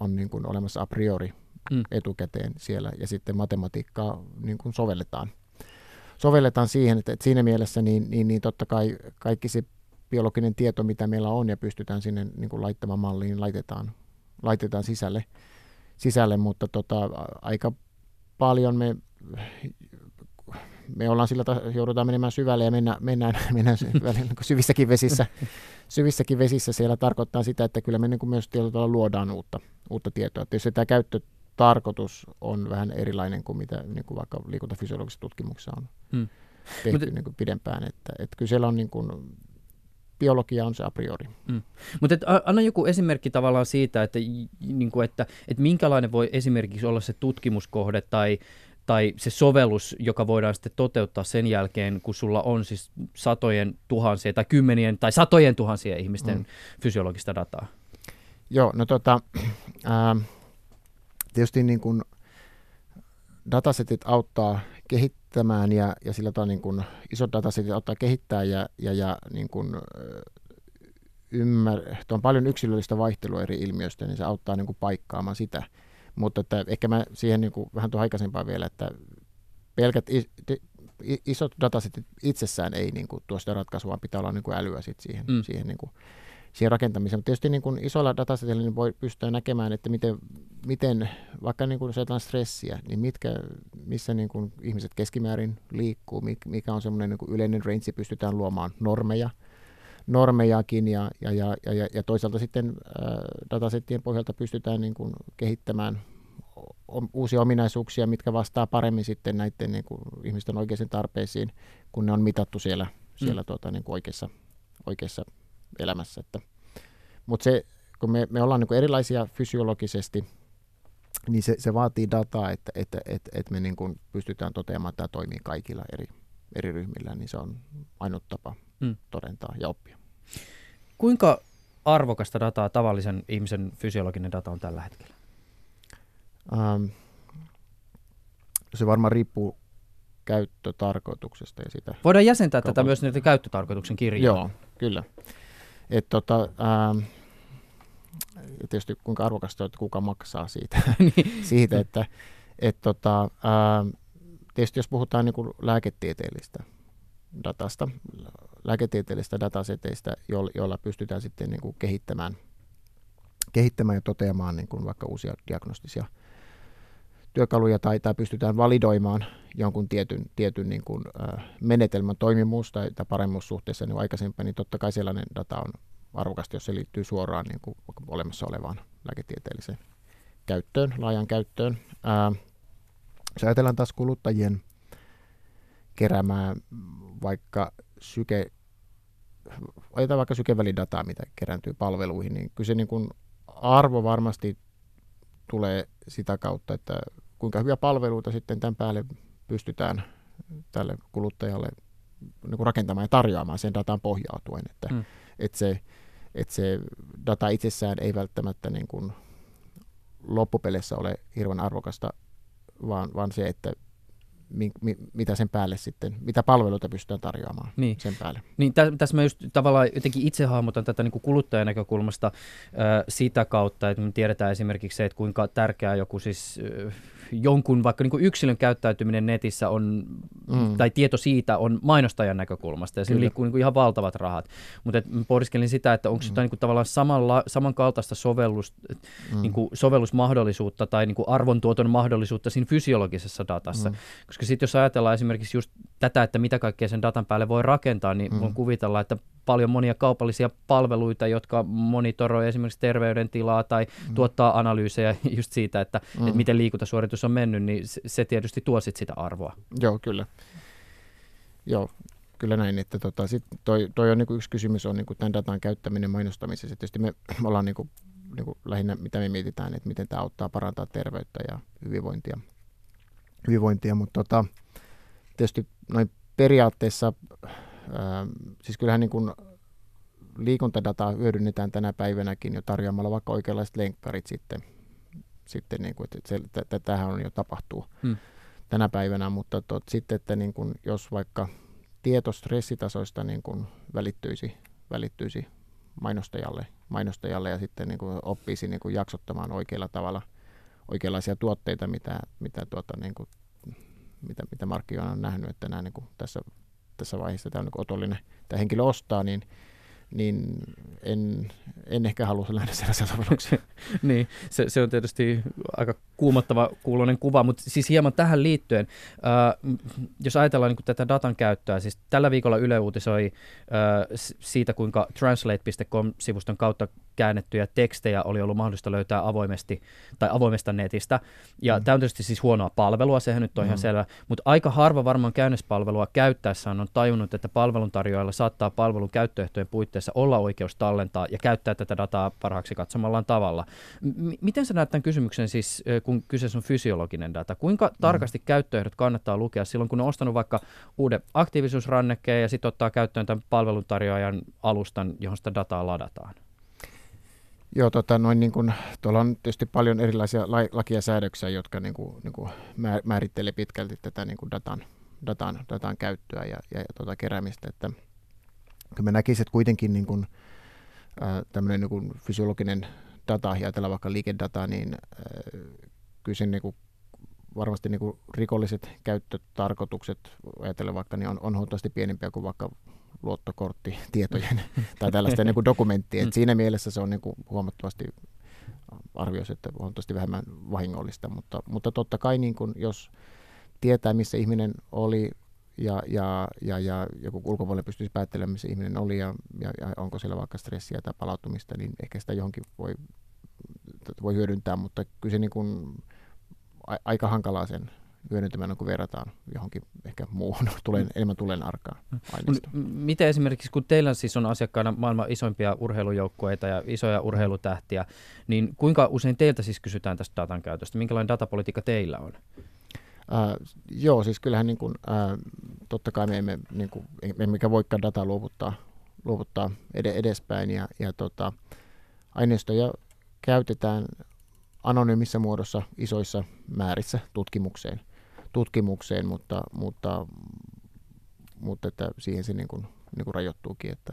on niin kuin olemassa a priori mm. etukäteen siellä ja sitten matematiikkaa niin kuin sovelletaan sovelletaan siihen, että, että siinä mielessä niin, niin, niin totta kai kaikki se biologinen tieto, mitä meillä on, ja pystytään sinne niin kuin laittamaan malliin, laitetaan, laitetaan sisälle, sisälle mutta tota, aika paljon me, me ollaan sillä ta- joudutaan menemään syvälle ja mennä, mennään, mennään syvälle, niin syvissäkin vesissä, syvissäkin vesissä siellä tarkoittaa sitä, että kyllä me niin kuin myös tietyllä luodaan uutta, uutta tietoa. Että jos tämä käyttötarkoitus on vähän erilainen kuin mitä niin kuin vaikka liikuntafysiologisessa tutkimuksessa on hmm. tehty Mut, niin kuin pidempään. Että, että kyllä siellä on niin kuin, biologia on se a priori. Mm. Mutta anna joku esimerkki tavallaan siitä, että, niin kuin, että, että minkälainen voi esimerkiksi olla se tutkimuskohde tai, tai se sovellus, joka voidaan sitten toteuttaa sen jälkeen, kun sulla on siis satojen tuhansien tai kymmenien tai satojen tuhansien ihmisten mm. fysiologista dataa? Joo, no tota, ää, tietysti niin kuin datasetit auttaa kehittämään ja, ja sillä tavalla niin kuin isot datasetit auttaa kehittää ja, ja, ja niin kuin, ymmär, on paljon yksilöllistä vaihtelua eri ilmiöistä, niin se auttaa niin kuin paikkaamaan sitä. Mutta että ehkä mä siihen niin kuin, vähän tuon aikaisempaa vielä, että pelkät is, de, isot datasetit itsessään ei niin kuin, tuo sitä ratkaisua, vaan pitää olla niin kuin älyä sit siihen, mm. siihen niin kuin, siihen rakentamiseen. Mutta tietysti niin kuin isolla datasetilla niin voi pystyä näkemään, että miten, miten vaikka niin kuin jos stressiä, niin mitkä, missä niin kuin ihmiset keskimäärin liikkuu, mikä on semmoinen niin yleinen range, pystytään luomaan normeja, normejakin ja, ja, ja, ja, ja toisaalta sitten äh, datasettien pohjalta pystytään niin kuin kehittämään uusia ominaisuuksia, mitkä vastaa paremmin sitten näiden niin kuin, ihmisten oikeisiin tarpeisiin, kun ne on mitattu siellä, siellä mm. tuota, niin kuin oikeassa, oikeassa elämässä. Että, mutta se, kun me, me ollaan niin kuin erilaisia fysiologisesti, niin se, se vaatii dataa, että, että, että, että me niin kuin pystytään toteamaan, että tämä toimii kaikilla eri, eri ryhmillä, niin se on ainut tapa mm. todentaa ja oppia. Kuinka arvokasta dataa tavallisen ihmisen fysiologinen data on tällä hetkellä? Ähm, se varmaan riippuu käyttötarkoituksesta ja sitä. Voidaan jäsentää tätä myös niitä käyttötarkoituksen kirjoja. Joo, kyllä. Et tota, ähm, tietysti kuinka arvokasta on, että kuka maksaa siitä, niin. siitä että et tota, ähm, tietysti jos puhutaan niin kuin lääketieteellistä datasta, lääketieteellistä dataseteistä, joilla, joilla pystytään sitten niin kuin kehittämään, kehittämään ja toteamaan niin kuin vaikka uusia diagnostisia työkaluja tai, tai pystytään validoimaan jonkun tietyn, tietyn niin kuin, äh, menetelmän toimimuus tai, tai paremmuus suhteessa niin aikaisempaan, niin totta kai sellainen data on arvokasta, jos se liittyy suoraan niin kuin olemassa olevaan lääketieteelliseen käyttöön, laajan käyttöön. Ää, jos ajatellaan taas kuluttajien keräämää vaikka syke, otetaan vaikka sykevälidataa, mitä kerääntyy palveluihin, niin kyllä se niin kuin arvo varmasti tulee sitä kautta, että kuinka hyviä palveluita sitten tämän päälle pystytään tälle kuluttajalle niin kuin rakentamaan ja tarjoamaan sen datan pohjautuen, että, mm. että, se, että se data itsessään ei välttämättä niin kuin loppupeleissä ole hirveän arvokasta, vaan, vaan se, että mi, mi, mitä sen päälle sitten, mitä palveluita pystytään tarjoamaan niin. sen päälle. Niin, tä, tässä mä just tavallaan jotenkin itse hahmotan tätä niin kuin kuluttajan näkökulmasta äh, sitä kautta, että me tiedetään esimerkiksi se, että kuinka tärkeää joku siis äh, jonkun vaikka niin kuin yksilön käyttäytyminen netissä on, mm. tai tieto siitä on mainostajan näkökulmasta, ja siinä liikkuu niin kuin ihan valtavat rahat. Mutta pohdiskelin sitä, että onko mm. jotain niin kuin tavallaan samalla, samankaltaista sovellus, mm. niin kuin sovellusmahdollisuutta tai niin kuin arvontuoton mahdollisuutta siinä fysiologisessa datassa. Mm. Koska sitten jos ajatellaan esimerkiksi just tätä, että mitä kaikkea sen datan päälle voi rakentaa, niin mm. voin kuvitella, että paljon monia kaupallisia palveluita, jotka monitoroi esimerkiksi terveydentilaa tai mm. tuottaa analyysejä just siitä, että, mm. että miten liikuntasuoritus on mennyt, niin se tietysti tuo sit sitä arvoa. Joo, kyllä. Joo, kyllä näin, että tota, sit toi, toi on niinku yksi kysymys on niinku tämän datan käyttäminen mainostamisessa. Tietysti me ollaan niinku, niinku lähinnä, mitä me mietitään, että miten tämä auttaa parantaa terveyttä ja hyvinvointia, hyvinvointia mutta tota, tietysti noin periaatteessa siis kyllähän niin kuin liikuntadataa hyödynnetään tänä päivänäkin jo tarjoamalla vaikka oikeanlaiset lenkkarit sitten, sitten niin kuin, että se, t- tämähän on jo tapahtuu hmm. tänä päivänä, mutta tot, sitten, että niin kuin, jos vaikka tieto stressitasoista niin kuin välittyisi, välittyisi mainostajalle, mainostajalle ja sitten niin kuin oppisi niin kuin jaksottamaan oikealla tavalla oikeanlaisia tuotteita, mitä, mitä, tuota, niin kuin, mitä, mitä markkinoilla on nähnyt, että nämä niin kuin tässä tässä vaiheessa tämä on niin otollinen tämä henkilö ostaa, niin, niin en, en ehkä halua lähteä sellaisen sovelluksen. niin, se, se on tietysti aika kuumottava kuulonen kuva, mutta siis hieman tähän liittyen, äh, jos ajatellaan niin tätä datan käyttöä, siis tällä viikolla Yle uutisoi äh, siitä, kuinka translate.com-sivuston kautta käännettyjä tekstejä oli ollut mahdollista löytää avoimesti tai avoimesta netistä. Ja mm. tämä on tietysti siis huonoa palvelua, sehän nyt on mm. ihan selvä, mutta aika harva varmaan käynnispalvelua käyttäessään on tajunnut, että palveluntarjoajalla saattaa palvelun käyttöehtojen puitteissa olla oikeus tallentaa ja käyttää tätä dataa parhaaksi katsomallaan tavalla. M- miten sä näet tämän kysymyksen siis, kun kyseessä on fysiologinen data? Kuinka mm. tarkasti käyttöehdot kannattaa lukea silloin, kun on ostanut vaikka uuden aktiivisuusrannekkeen ja sitten ottaa käyttöön tämän palveluntarjoajan alustan, johon sitä dataa ladataan? Joo, tota, noin niin kuin, tuolla on tietysti paljon erilaisia la, lakia säädöksiä, jotka niin kuin, niin kuin määrittelee pitkälti tätä niin kuin datan, datan, datan käyttöä ja, ja, ja tuota keräämistä. Että, kyllä mä näkisin, että kuitenkin niin kuin, tämmöinen niin kuin fysiologinen data, ja ajatellaan vaikka liikedataa, niin äh, kyllä sen niin kuin, varmasti niin kuin rikolliset käyttötarkoitukset, ajatellen vaikka, niin on, on huomattavasti pienempiä kuin vaikka luottokorttitietojen tai tällaisten niin kuin dokumenttien. Et siinä mielessä se on niin kuin huomattavasti arvioisi, että huomattavasti vähemmän vahingollista, mutta, mutta totta kai niin kuin, jos tietää, missä ihminen oli ja, ja, ja, ja joku ulkopuolelle pystyisi päättelemään, missä ihminen oli ja, ja, ja onko siellä vaikka stressiä tai palautumista, niin ehkä sitä johonkin voi, voi hyödyntää, mutta kyllä se niin kuin, a, aika hankalaa sen hyödyntämään, kun verrataan johonkin ehkä muuhun, tulen, mm. enemmän tulen arkaa aineistoa. Miten esimerkiksi, kun teillä siis on asiakkaana maailman isoimpia urheilujoukkueita ja isoja urheilutähtiä, niin kuinka usein teiltä siis kysytään tästä datan käytöstä? Minkälainen datapolitiikka teillä on? Äh, joo, siis kyllähän niin kuin, äh, totta kai me emme, niin kuin, emmekä voikaan dataa luovuttaa, luovuttaa ed- edespäin. Ja, ja tota, aineistoja käytetään anonyymissä muodossa isoissa määrissä tutkimukseen, tutkimukseen mutta, mutta, mutta että siihen se niin kuin, niin kuin rajoittuukin, että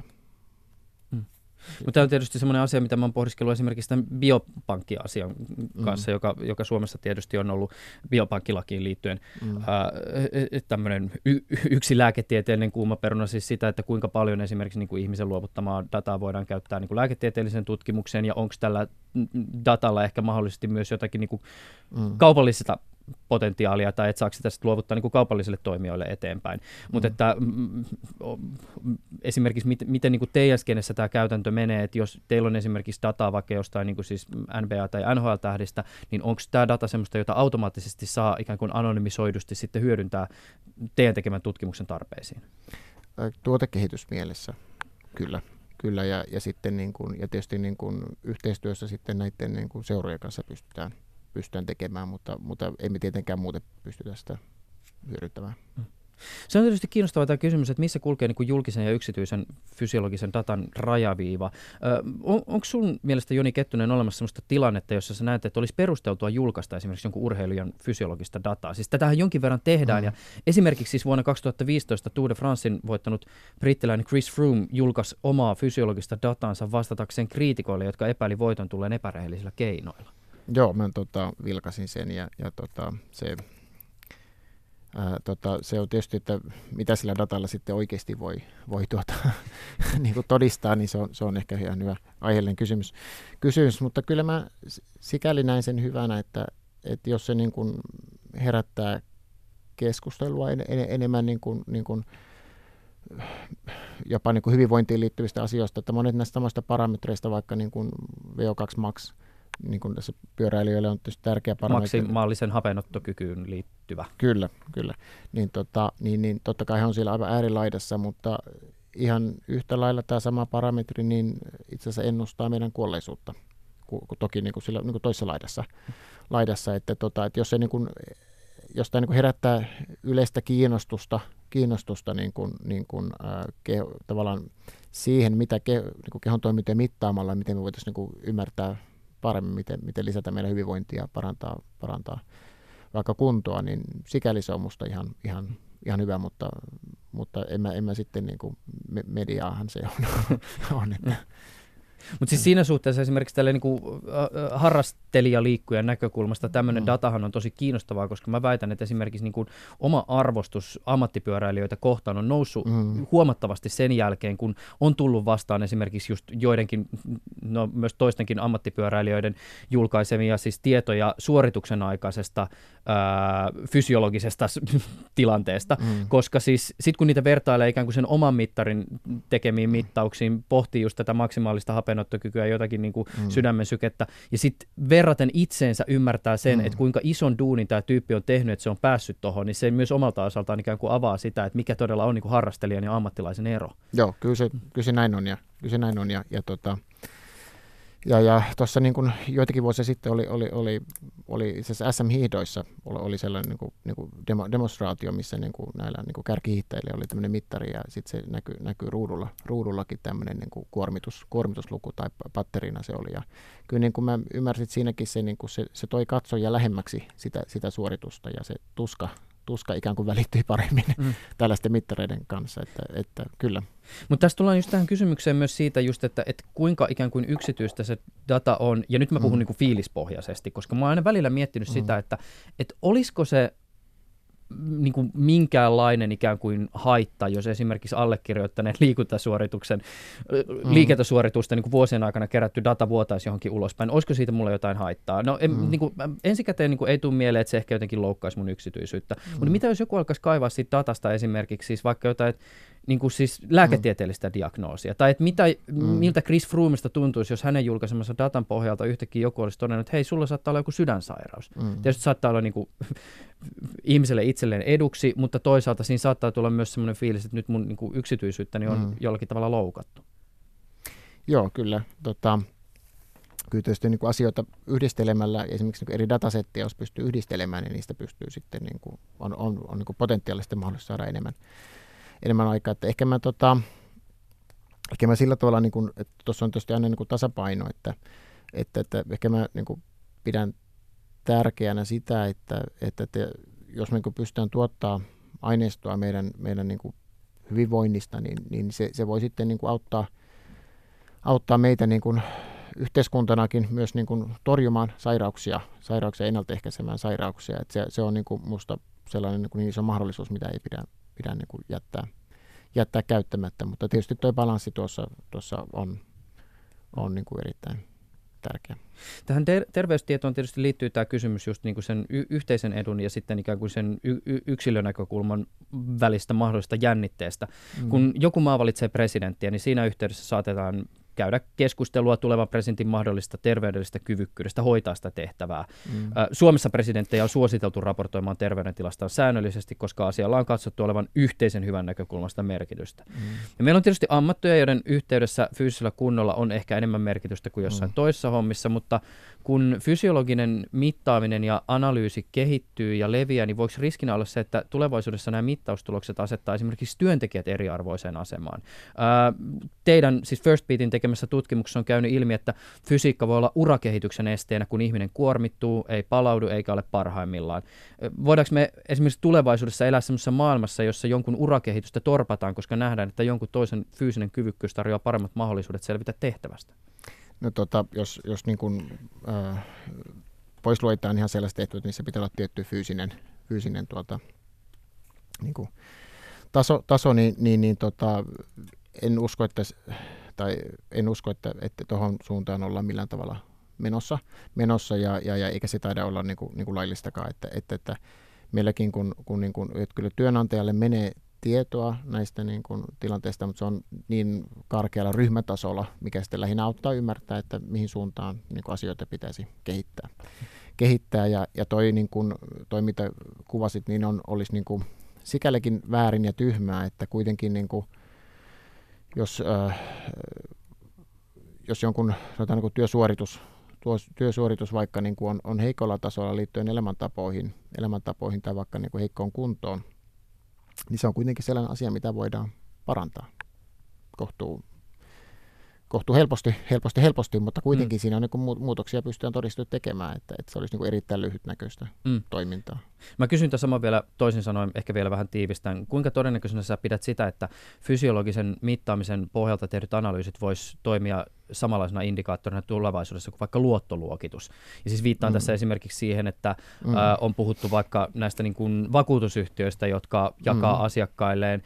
mutta tämä on tietysti semmoinen asia, mitä mä oon pohdiskellut esimerkiksi tämän biopankkiasian kanssa, mm. joka, joka Suomessa tietysti on ollut biopankkilakiin liittyen mm. ää, tämmöinen y- yksi lääketieteellinen kuuma peruna, siis sitä, että kuinka paljon esimerkiksi niin kuin ihmisen luovuttamaa dataa voidaan käyttää niin kuin lääketieteelliseen tutkimukseen ja onko tällä datalla ehkä mahdollisesti myös jotakin niin kuin mm. kaupallista potentiaalia tai että saako sitä sitten luovuttaa niin kuin kaupallisille toimijoille eteenpäin. Mm. Mutta että mm, mm, esimerkiksi mit, miten niin kuin teidän skenessä tämä käytäntö menee, että jos teillä on esimerkiksi dataa vaikka jostain niin kuin siis NBA- tai NHL-tähdistä, niin onko tämä data semmoista, jota automaattisesti saa ikään kuin anonymisoidusti sitten hyödyntää teidän tekemän tutkimuksen tarpeisiin? Tuotekehitysmielessä, kyllä. Kyllä, ja, ja sitten niin kuin, ja tietysti niin kuin yhteistyössä sitten näiden niin kuin seurojen kanssa pystytään pystytään tekemään, mutta, mutta emme tietenkään muuten pystytä sitä hyödyntämään. Mm. Se on tietysti kiinnostava tämä kysymys, että missä kulkee niin kuin julkisen ja yksityisen fysiologisen datan rajaviiva. on, onko sun mielestä Joni Kettunen olemassa sellaista tilannetta, jossa sä näet, että olisi perusteltua julkaista esimerkiksi jonkun urheilijan fysiologista dataa? Siis tätähän jonkin verran tehdään mm. ja esimerkiksi siis vuonna 2015 Tour de Francein voittanut brittiläinen Chris Froome julkaisi omaa fysiologista dataansa vastatakseen kriitikoille, jotka epäili voiton tulleen epärehellisillä keinoilla. Joo, mä tota, vilkasin sen ja, ja tota, se, ää, tota, se on tietysti, että mitä sillä datalla sitten oikeasti voi, voi tuota, niin kuin todistaa, niin se on, se on ehkä ihan hyvä aiheellinen kysymys. kysymys. Mutta kyllä mä sikäli näin sen hyvänä, että, että jos se niin kuin herättää keskustelua en, en, enemmän niin kuin, niin kuin, jopa niin kuin hyvinvointiin liittyvistä asioista, että monet näistä samoista parametreista, vaikka niin kuin VO2 max, niin kuin tässä pyöräilijöille on tietysti tärkeä parametri. Maksimaalisen hapenottokykyyn liittyvä. Kyllä, kyllä. Niin, tota, niin, niin totta kai on siellä aivan äärilaidassa, mutta ihan yhtä lailla tämä sama parametri niin itse asiassa ennustaa meidän kuolleisuutta, kun, toki niin kuin sillä, niin kuin toisessa laidassa. laidassa että, tota, että jos se niin kuin, jos tämä niin herättää yleistä kiinnostusta, kiinnostusta niin kuin, niin kuin, äh, keho, tavallaan siihen, mitä ke, niin kuin kehon toimintoja mittaamalla, miten me voitaisiin niin ymmärtää paremmin, miten, miten lisätä meidän hyvinvointia ja parantaa, parantaa vaikka kuntoa, niin sikäli se on musta ihan, ihan, ihan hyvä, mutta, mutta en, mä, en mä sitten niin kuin mediaahan se on. on että. Mutta siis siinä suhteessa esimerkiksi tälle niin harrastelijaliikkujan näkökulmasta tämmöinen mm. datahan on tosi kiinnostavaa, koska mä väitän, että esimerkiksi niin kuin oma arvostus ammattipyöräilijöitä kohtaan on noussut mm. huomattavasti sen jälkeen, kun on tullut vastaan esimerkiksi just joidenkin, no myös toistenkin ammattipyöräilijöiden julkaisemia siis tietoja suorituksen aikaisesta ää, fysiologisesta tilanteesta, mm. koska siis sit kun niitä vertailee ikään kuin sen oman mittarin tekemiin mittauksiin, pohtii just tätä maksimaalista hapenottokykyä, jotakin niin kuin mm. sydämen sykettä, ja sitten verraten itseensä ymmärtää sen, mm. että kuinka ison duunin tämä tyyppi on tehnyt, että se on päässyt tuohon, niin se myös omalta osaltaan ikään kuin avaa sitä, että mikä todella on niin kuin harrastelijan ja ammattilaisen ero. Joo, kyllä se, kyllä se näin on, ja, kyllä se näin on, ja, ja tota, ja, ja tuossa niin kuin joitakin vuosia sitten oli, oli, oli, oli SM-hiihdoissa oli, oli sellainen niin kuin, niin kuin demo, demonstraatio, missä niin kuin näillä niin kuin kärkihiihtäjillä oli tämmöinen mittari ja sitten se näkyy, näkyy ruudulla, ruudullakin tämmöinen niin kuin kuormitus, kuormitusluku tai patterina se oli. Ja kyllä niin kuin mä ymmärsin, että siinäkin se, niin kuin se, se toi katsoja lähemmäksi sitä, sitä suoritusta ja se tuska, tuska ikään kuin välittyi paremmin mm. tällaisten mittareiden kanssa, että, että kyllä. Mutta tässä tullaan just tähän kysymykseen myös siitä just, että, että kuinka ikään kuin yksityistä se data on, ja nyt mä puhun mm. niin kuin fiilispohjaisesti, koska mä oon aina välillä miettinyt mm. sitä, että, että olisiko se niin kuin minkäänlainen ikään kuin haitta, jos esimerkiksi allekirjoittaneen liikuntasuorituksen, mm. liiketosuoritusten niin kuin vuosien aikana kerätty data vuotaisi johonkin ulospäin. Olisiko siitä mulle jotain haittaa? No en, mm. niin kuin, ensikäteen niin kuin ei tule mieleen, että se ehkä jotenkin loukkaisi mun yksityisyyttä. Mm. Mutta mitä jos joku alkaisi kaivaa siitä datasta esimerkiksi siis vaikka jotain niin kuin siis lääketieteellistä mm. diagnoosia. Tai että mitä, mm. miltä Chris Froomeista tuntuisi, jos hänen julkaisemassa datan pohjalta yhtäkkiä joku olisi todennut, että hei, sulla saattaa olla joku sydänsairaus. Mm. Tietysti saattaa olla niin kuin, ihmiselle itselleen eduksi, mutta toisaalta siinä saattaa tulla myös sellainen fiilis, että nyt mun niin kuin yksityisyyttäni on mm. jollakin tavalla loukattu. Joo, kyllä. Tota, kyllä tietysti niin kuin asioita yhdistelemällä, esimerkiksi niin eri datasetteja, jos pystyy yhdistelemään, niin niistä pystyy sitten, niin kuin, on, on, on niin kuin potentiaalisesti mahdollista saada enemmän, enemmän aikaa. Että ehkä mä, tota, ehkä mä sillä tavalla, niin kuin, että tuossa on tietysti aina niin kuin tasapaino, että, että, että ehkä mä niin kuin pidän tärkeänä sitä, että, että te, jos me niin pystytään tuottaa aineistoa meidän, meidän niin kuin hyvinvoinnista, niin, niin se, se voi sitten niin kuin auttaa, auttaa meitä niin kuin yhteiskuntanakin myös niin kuin torjumaan sairauksia, sairauksia ennaltaehkäisemään sairauksia. Että se, se on niin musta sellainen niin, kuin niin iso mahdollisuus, mitä ei pidä, pidä niin kuin jättää, jättää käyttämättä. Mutta tietysti tuo balanssi tuossa, tuossa on, on niin kuin erittäin tärkeä. Tähän ter- terveystietoon tietysti liittyy tämä kysymys just niin kuin sen y- yhteisen edun ja sitten ikään kuin sen y- y- yksilönäkökulman välistä mahdollisesta jännitteestä. Mm. Kun joku maa valitsee presidenttiä, niin siinä yhteydessä saatetaan käydä keskustelua tulevan presidentin mahdollista terveydellisestä kyvykkyydestä hoitaa sitä tehtävää. Mm. Suomessa presidenttejä on suositeltu raportoimaan terveydentilastaan säännöllisesti, koska asialla on katsottu olevan yhteisen hyvän näkökulmasta merkitystä. Mm. Ja meillä on tietysti ammattuja, joiden yhteydessä fyysisellä kunnolla on ehkä enemmän merkitystä kuin jossain mm. toisessa hommissa, mutta kun fysiologinen mittaaminen ja analyysi kehittyy ja leviää, niin voiko riskinä olla se, että tulevaisuudessa nämä mittaustulokset asettaa esimerkiksi työntekijät eriarvoiseen asemaan? Ää, teidän, siis First Beatin tekemässä tutkimuksessa on käynyt ilmi, että fysiikka voi olla urakehityksen esteenä, kun ihminen kuormittuu, ei palaudu eikä ole parhaimmillaan. Voidaanko me esimerkiksi tulevaisuudessa elää sellaisessa maailmassa, jossa jonkun urakehitystä torpataan, koska nähdään, että jonkun toisen fyysinen kyvykkyys tarjoaa paremmat mahdollisuudet selvitä tehtävästä? No tota, jos, jos niin kuin, äh, pois luetaan ihan sellaiset tehtävät, se pitää olla tietty fyysinen, fyysinen tuota, niin kuin taso, taso niin, niin, niin tota, en usko, että, tai en usko, että, että tuohon suuntaan ollaan millään tavalla menossa, menossa ja, ja, ja eikä se taida olla niin kuin, niin kuin laillistakaan, että, että, että meilläkin kun, kun, niin kuin, että kyllä työnantajalle menee tietoa näistä niin kuin, tilanteista, mutta se on niin karkealla ryhmätasolla, mikä sitten lähinnä auttaa ymmärtää, että mihin suuntaan niin kuin, asioita pitäisi kehittää. kehittää ja, ja toi, niin kuin, toi, mitä kuvasit, niin on, olisi niin kuin, sikälikin väärin ja tyhmää, että kuitenkin niin kuin, jos, äh, jos jonkun sanotaan, niin kuin työsuoritus, tuo työsuoritus vaikka niin kuin on, on heikolla tasolla liittyen elämäntapoihin, elämäntapoihin tai vaikka niin kuin heikkoon kuntoon, niin se on kuitenkin sellainen asia, mitä voidaan parantaa kohtuu, kohtuu helposti, helposti, helposti, mutta kuitenkin mm. siinä on niin muutoksia pystytään todistettu tekemään, että, että se olisi niin erittäin lyhytnäköistä mm. toimintaa. Mä kysyn tässä saman vielä toisin sanoen, ehkä vielä vähän tiivistän. Kuinka todennäköisenä sä pidät sitä, että fysiologisen mittaamisen pohjalta tehdyt analyysit vois toimia samanlaisena indikaattorina tulevaisuudessa kuin vaikka luottoluokitus. Ja siis viittaan mm. tässä esimerkiksi siihen, että mm. ä, on puhuttu vaikka näistä niin kuin vakuutusyhtiöistä, jotka jakaa mm. asiakkailleen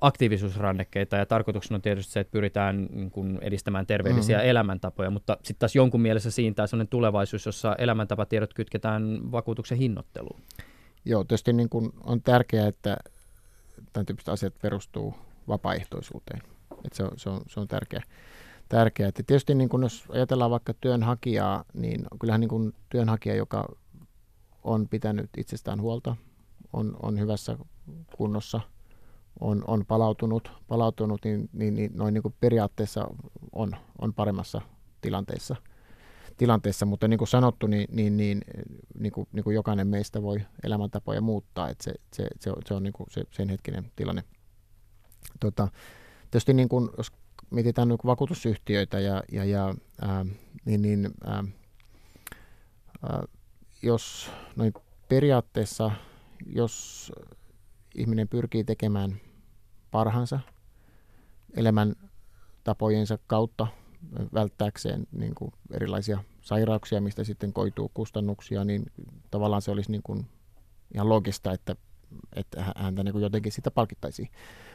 aktiivisuusrannekkeita ja tarkoituksena on tietysti se, että pyritään niin kuin edistämään terveellisiä mm-hmm. elämäntapoja, mutta sitten taas jonkun mielessä siinä sellainen tulevaisuus, jossa elämäntapatiedot kytketään vakuutuksen hinnoitteluun. Joo, tietysti niin kuin on tärkeää, että tämän tyyppiset asiat perustuu vapaaehtoisuuteen. Että se, on, se, on, se on tärkeää. tärkeää. Että tietysti niin kuin jos ajatellaan vaikka työnhakijaa, niin kyllähän niin kuin työnhakija, joka on pitänyt itsestään huolta, on, on hyvässä kunnossa – on, on palautunut, palautunut niin, niin, niin noin niin kuin periaatteessa on, on paremmassa tilanteessa, tilanteessa. Mutta niin kuin sanottu, niin, niin, niin, niin, kuin, niin kuin jokainen meistä voi elämäntapoja muuttaa, että se, se, se, on, se on niin kuin se, sen hetkinen tilanne. Tota, tietysti niin kuin, jos mietitään niin vakuutusyhtiöitä, ja, ja, ja, ää, niin, niin ää, ää, jos noin periaatteessa, jos ihminen pyrkii tekemään parhaansa elämäntapojensa kautta välttääkseen niin kuin erilaisia sairauksia, mistä sitten koituu kustannuksia, niin tavallaan se olisi niin kuin ihan logista, että, että häntä niin kuin jotenkin sitä palkittaisiin.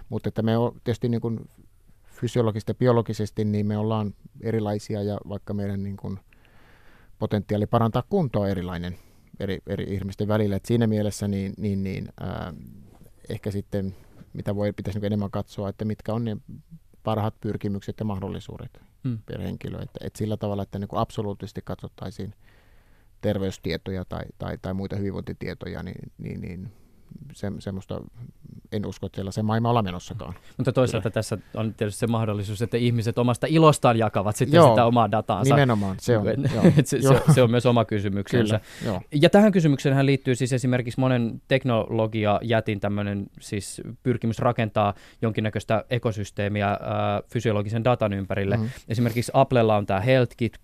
Mutta että me on tietysti niin kuin fysiologisesti ja biologisesti, niin me ollaan erilaisia ja vaikka meidän niin kuin potentiaali parantaa kuntoa erilainen eri, eri ihmisten välillä. Et siinä mielessä niin, niin, niin ää, ehkä sitten mitä voi, pitäisi niin enemmän katsoa, että mitkä on ne parhaat pyrkimykset ja mahdollisuudet hmm. per henkilö. Että, että sillä tavalla, että niin kuin absoluuttisesti katsottaisiin terveystietoja tai, tai, tai muita hyvinvointitietoja, niin, niin, niin se, semmoista, en usko, että sellaisen maailma olla menossakaan. Mutta toisaalta Kyllä. tässä on tietysti se mahdollisuus, että ihmiset omasta ilostaan jakavat sitten joo, sitä omaa dataansa. Nimenomaan, se on. se, se, se on myös oma kysymyksensä. Kyllä, ja tähän kysymykseen liittyy siis esimerkiksi monen teknologia jätin tämmöinen siis pyrkimys rakentaa jonkinnäköistä ekosysteemiä äh, fysiologisen datan ympärille. Mm-hmm. Esimerkiksi Applella on tämä HealthKit,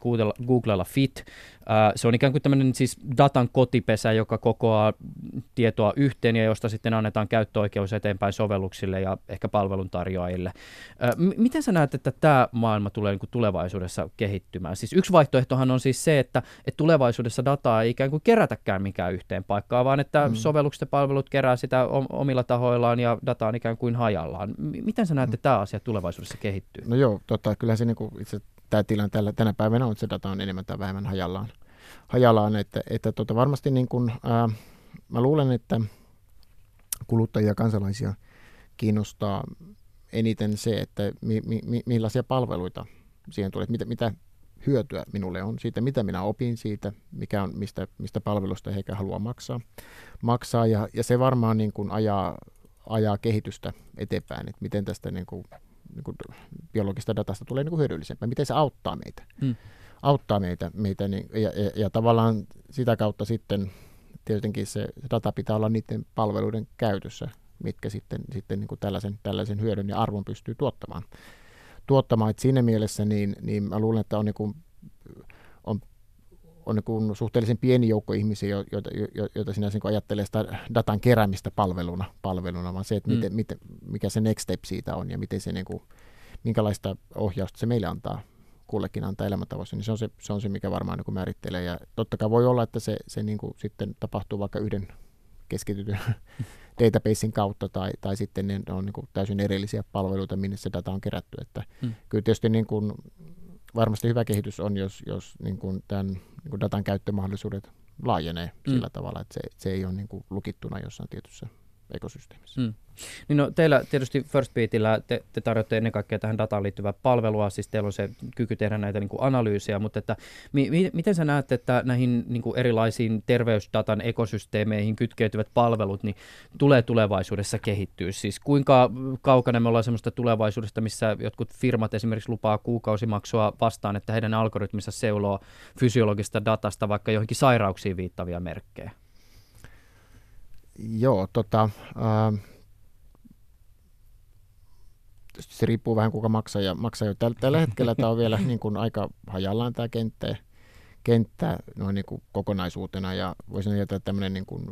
Googlella Fit, se on ikään kuin tämmöinen siis datan kotipesä, joka kokoaa tietoa yhteen ja josta sitten annetaan käyttöoikeus eteenpäin sovelluksille ja ehkä palveluntarjoajille. M- miten sä näet, että tämä maailma tulee niin kuin tulevaisuudessa kehittymään? Siis yksi vaihtoehtohan on siis se, että, että tulevaisuudessa dataa ei ikään kuin kerätäkään mikään yhteen paikkaan, vaan että mm. sovellukset ja palvelut kerää sitä omilla tahoillaan ja data on ikään kuin hajallaan. M- miten sä näet, että tämä asia tulevaisuudessa kehittyy? No joo, tota, kyllä se niin kuin itse tämä tilanne tällä, tänä päivänä on, että se data on enemmän tai vähemmän hajallaan. hajallaan että, että tota, varmasti niin kuin, ää, mä luulen, että kuluttajia ja kansalaisia kiinnostaa eniten se, että mi, mi, millaisia palveluita siihen tulee, mitä, mitä hyötyä minulle on siitä, mitä minä opin siitä, mikä on, mistä, mistä palvelusta he haluaa maksaa. maksaa ja, ja se varmaan niin kuin ajaa, ajaa kehitystä eteenpäin, että miten tästä niin kuin niin kuin biologista datasta tulee niin kuin hyödyllisempää, miten se auttaa meitä. Hmm. Auttaa meitä, meitä niin, ja, ja, ja tavallaan sitä kautta sitten tietenkin se data pitää olla niiden palveluiden käytössä, mitkä sitten, sitten niin kuin tällaisen, tällaisen hyödyn ja arvon pystyy tuottamaan. tuottamaan. Et siinä mielessä niin, niin mä luulen, että on, niin kuin, on on niin suhteellisen pieni joukko ihmisiä, joita, joita, joita sinä niin ajattelee sitä datan keräämistä palveluna, palveluna vaan se, että miten, mm. miten, mikä se next step siitä on ja miten se, niin kuin, minkälaista ohjausta se meille antaa kullekin antaa elämäntavoissa, niin se on se, se, on se mikä varmaan niin kuin määrittelee. Ja totta kai voi olla, että se, se niin kuin sitten tapahtuu vaikka yhden keskitytyn databasein kautta tai, tai sitten ne on niin kuin täysin erillisiä palveluita, minne se data on kerätty. Että hmm. Kyllä tietysti niin kuin varmasti hyvä kehitys on, jos, jos niin kuin tämän niin kuin datan käyttömahdollisuudet laajenee mm. sillä tavalla, että se, se ei ole niin kuin lukittuna jossain tietyssä ekosysteemissä. Mm. Niin no, teillä tietysti First Beatillä te, te tarjotte ennen kaikkea tähän dataan liittyvää palvelua, siis teillä on se kyky tehdä näitä niin kuin analyysejä, mutta että, mi, mi, miten sä näet, että näihin niin kuin erilaisiin terveysdatan ekosysteemeihin kytkeytyvät palvelut niin tulee tulevaisuudessa kehittyä? Siis kuinka kaukana me ollaan sellaista tulevaisuudesta, missä jotkut firmat esimerkiksi lupaa kuukausimaksua vastaan, että heidän algoritmissa seuloo fysiologista datasta vaikka johonkin sairauksiin viittavia merkkejä? Joo, tota, äh, se riippuu vähän kuka maksaa ja maksaa jo tällä, tällä hetkellä tämä on vielä niin kuin aika hajallaan tämä kenttä, kenttä noin niin kuin kokonaisuutena ja voisin ajatella, että tämmöinen niin kuin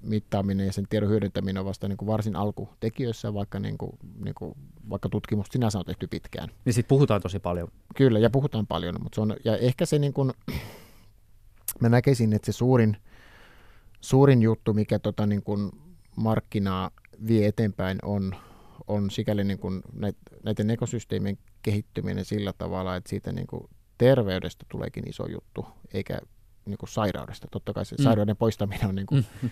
mittaaminen ja sen tiedon hyödyntäminen on vasta niin kuin varsin alkutekijöissä, vaikka, niin kuin, niin kuin, vaikka tutkimusta sinänsä on tehty pitkään. Niin siitä puhutaan tosi paljon. Kyllä, ja puhutaan paljon, mutta se on, ja ehkä se niin kuin, mä näkisin, että se suurin, suurin juttu, mikä tota niin kuin markkinaa vie eteenpäin, on, on sikäli niin kuin näiden ekosysteemien kehittyminen sillä tavalla, että siitä niin kuin terveydestä tuleekin iso juttu, eikä niin kuin sairaudesta. Totta kai se mm. sairauden poistaminen on, niin kuin, mm.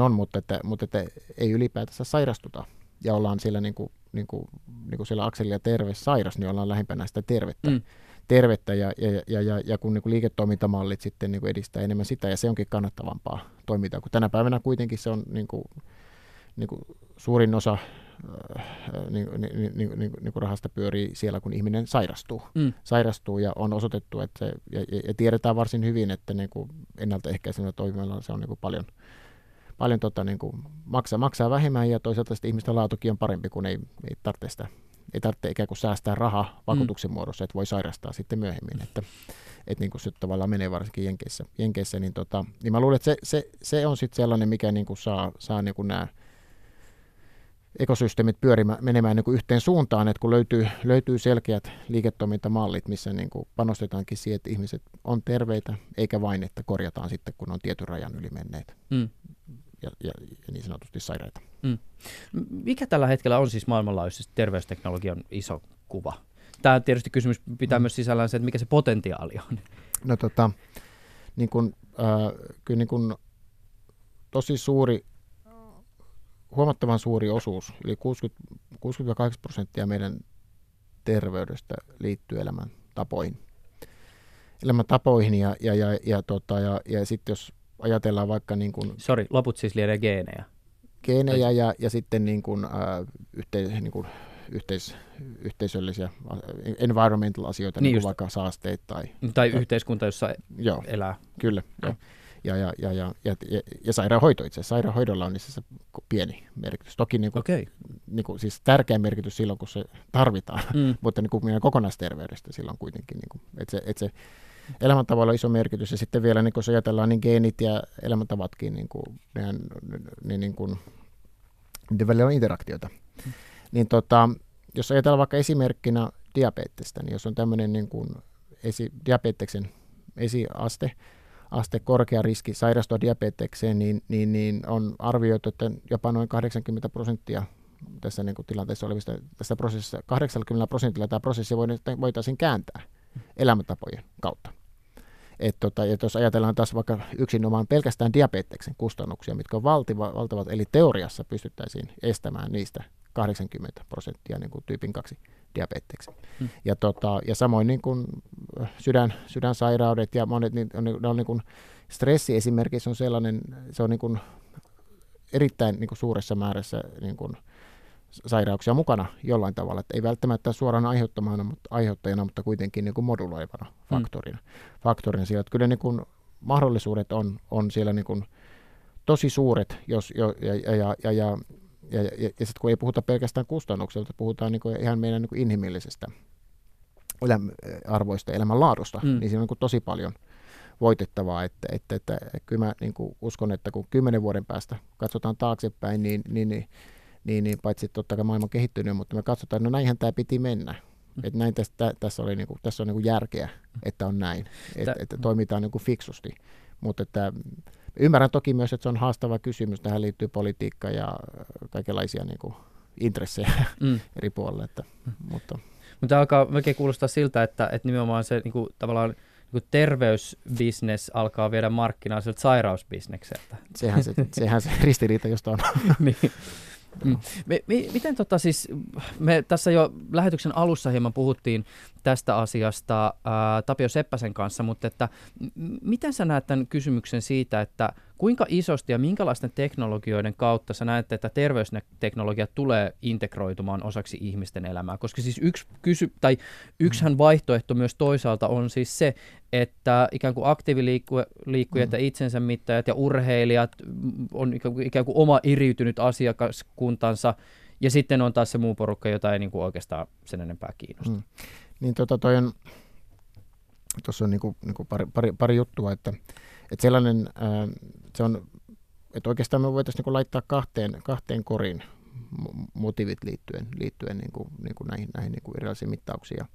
on mutta, että, mutta että ei ylipäätänsä sairastuta. Ja ollaan siellä, niin kuin, niin kuin, niin kuin siellä akselilla terve sairas, niin ollaan lähempänä sitä tervettä. Mm. Tervettä ja, ja, ja, ja, ja kun niin kuin liiketoimintamallit sitten niin kuin edistää enemmän sitä, ja se onkin kannattavampaa toimintaa, kun tänä päivänä kuitenkin se on niin kuin, niin kuin suurin osa niin, niin, niin, niin, niin kuin rahasta pyörii siellä, kun ihminen sairastuu. Mm. Sairastuu ja on osoitettu, että se, ja, ja tiedetään varsin hyvin, että niin kuin ennaltaehkäisenä toiminnalla se on niin kuin paljon, paljon tota, niin kuin maksaa, maksaa vähemmän ja toisaalta sitten ihmisten laatukin on parempi, kun ei, ei tarvitse sitä ei tarvitse ikään kuin säästää rahaa vakuutuksen mm. muodossa, että voi sairastaa sitten myöhemmin. Että, että niin kuin se tavallaan menee varsinkin Jenkeissä. Jenkeissä niin, tota, niin mä luulen, että se, se, se on sitten sellainen, mikä niin kuin saa, saa niin kuin nämä ekosysteemit pyörimään, menemään niin kuin yhteen suuntaan, että kun löytyy, löytyy selkeät liiketoimintamallit, missä niin kuin panostetaankin siihen, että ihmiset on terveitä, eikä vain, että korjataan sitten, kun on tietyn rajan yli menneet mm. Ja, ja, ja niin sanotusti sairaita. Mm. Mikä tällä hetkellä on siis maailmanlaajuisesti terveysteknologian iso kuva? Tämä tietysti kysymys pitää mm. myös sisällään se, että mikä se potentiaali on. No tota, niin kun, äh, kyllä niin kun, tosi suuri huomattavan suuri osuus, eli 60-80 prosenttia meidän terveydestä liittyy elämäntapoihin. Elämäntapoihin ja, ja, ja, ja, tota, ja, ja sitten jos ajatellaan vaikka niin kuin... Sori, loput siis lienee geenejä. Geenejä ja, ja sitten niin kuin, äh, yhteis, niin kuin yhteis, yhteisöllisiä environmental asioita, niin, niin vaikka saasteet tai... Tai yhteiskunta, jossa joo, elää. Kyllä, joo ja, ja, ja, ja, ja, ja, ja sairaanhoito itse asiassa. Sairaanhoidolla on itse pieni merkitys. Toki niin kuin, okay. niin kuin, siis tärkeä merkitys silloin, kun se tarvitaan, mm. mutta niin kuin meidän kokonaisterveydestä silloin kuitenkin. Niin kuin, että se, että se elämäntavoilla on iso merkitys. Ja sitten vielä, niin kun ajatellaan, niin geenit ja elämäntavatkin, niin kuin, nehän, niin, niin kuin, niiden välillä on interaktioita. Mm. Niin tota, jos ajatellaan vaikka esimerkkinä diabetesta, niin jos on tämmöinen niin kuin esi, diabeteksen esiaste, aste korkea riski sairastua diabetekseen, niin, niin, niin on arvioitu, että jopa noin 80 prosenttia tässä niin kuin tilanteessa olevista tässä prosessissa, 80 prosentilla tämä prosessi voitaisiin kääntää elämäntapojen kautta. Et tota, ja jos ajatellaan taas vaikka yksinomaan pelkästään diabeteksen kustannuksia, mitkä on valtiva, valtavat, eli teoriassa pystyttäisiin estämään niistä 80 prosenttia niin kuin tyypin 2 diabeteksi. Hmm. Ja, tota, ja samoin niin kuin sydän, sydänsairaudet ja monet, niin, on, ne on niin kuin, stressi esimerkiksi on sellainen, se on niin kuin erittäin niin kuin suuressa määrässä niin kuin sairauksia mukana jollain tavalla, että ei välttämättä suoraan aiheuttamana, mutta aiheuttajana, mutta kuitenkin niin kuin moduloivana faktorina. Hmm. faktorina siellä. Että kyllä niin kuin mahdollisuudet on, on siellä niin kuin tosi suuret, jos, jo, ja, ja, ja, ja ja, ja, ja sitten kun ei puhuta pelkästään kustannuksilta, puhutaan niin kuin ihan meidän niin kuin inhimillisestä eläm, arvoista elämänlaadusta, mm. niin siinä on niin tosi paljon voitettavaa. Että, että, että, että kyllä mä niin kuin uskon, että kun kymmenen vuoden päästä katsotaan taaksepäin, niin, niin, niin, niin, niin paitsi totta kai maailma on kehittynyt, mutta me katsotaan, että no näinhän tämä piti mennä. Mm. Että näin tästä, tässä, oli niin kuin, tässä on niin kuin järkeä, että on näin, että, että toimitaan niin kuin fiksusti. Mutta että Ymmärrän toki myös, että se on haastava kysymys. Tähän liittyy politiikka ja kaikenlaisia niin kuin, intressejä mm. eri puolille. Että, mm. mutta. mutta alkaa melkein kuulostaa siltä, että, että nimenomaan se niin kuin, tavallaan niin terveysbisnes alkaa viedä markkinaa sieltä sairausbisnekseltä. Sehän se, sehän se ristiriita, josta on. niin. Mm. Me, me, miten tota siis, me tässä jo lähetyksen alussa hieman puhuttiin tästä asiasta ää, Tapio Seppäsen kanssa, mutta että miten sä näet tämän kysymyksen siitä, että kuinka isosti ja minkälaisten teknologioiden kautta sä näet, että terveysteknologia tulee integroitumaan osaksi ihmisten elämää? Koska siis yksi kysy, tai yksihän vaihtoehto myös toisaalta on siis se, että ikään kuin aktiiviliikkujat mm. ja itsensä mittaajat ja urheilijat on ikään kuin oma iriytynyt asiakaskuntansa, Ja sitten on taas se muu porukka, jota ei niin kuin oikeastaan sen enempää kiinnosta. Mm. Niin tota toi on, tuossa on niin kuin, niin kuin pari, pari, pari juttua, että, että sellainen, ää, se on, että oikeastaan me voitaisiin niin laittaa kahteen, kahteen korin motiivit liittyen, liittyen niin kuin, niin kuin näihin, näihin niin kuin erilaisiin mittauksiin. Ja,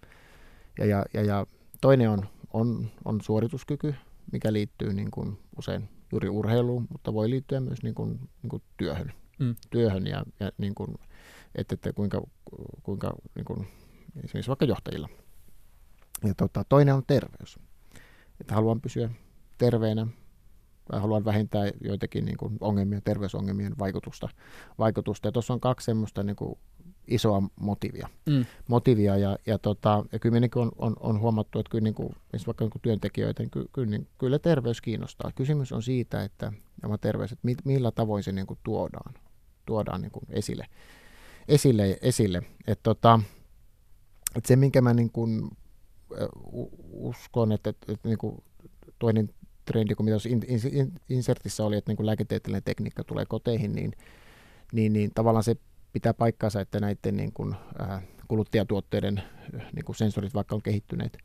ja, ja, ja, ja toinen on, on, on suorituskyky, mikä liittyy niin kuin usein juuri urheiluun, mutta voi liittyä myös niin kuin, niin kuin työhön, mm. työhön ja, ja niin kuin, että, että kuinka, kuinka niin kuin, esimerkiksi vaikka johtajilla. Ja tota, toinen on terveys. Että haluan pysyä terveenä, tai haluan vähentää joitakin niin kuin ongelmia, terveysongelmien vaikutusta. vaikutusta. Ja tuossa on kaksi semmoista niin kuin isoa motivia. Mm. motivia ja, ja, tota, ja kyllä on, on, on, huomattu, että kyllä, niin kuin, vaikka niin kuin työntekijöitä, niin, ky, kyllä, niin, kyllä terveys kiinnostaa. Kysymys on siitä, että oma terveys, että mi, millä tavoin se niin kuin tuodaan, tuodaan niin kuin esille. esille, esille. Et, tota, et se, minkä mä niin kuin, uskon, että, että, että niin kuin toinen trendi, kun mitä in, in, insertissä oli, että niin kuin lääketieteellinen tekniikka tulee koteihin, niin, niin, niin tavallaan se pitää paikkaansa, että näiden niin kuin, äh, kuluttajatuotteiden niin kuin sensorit vaikka on kehittyneet,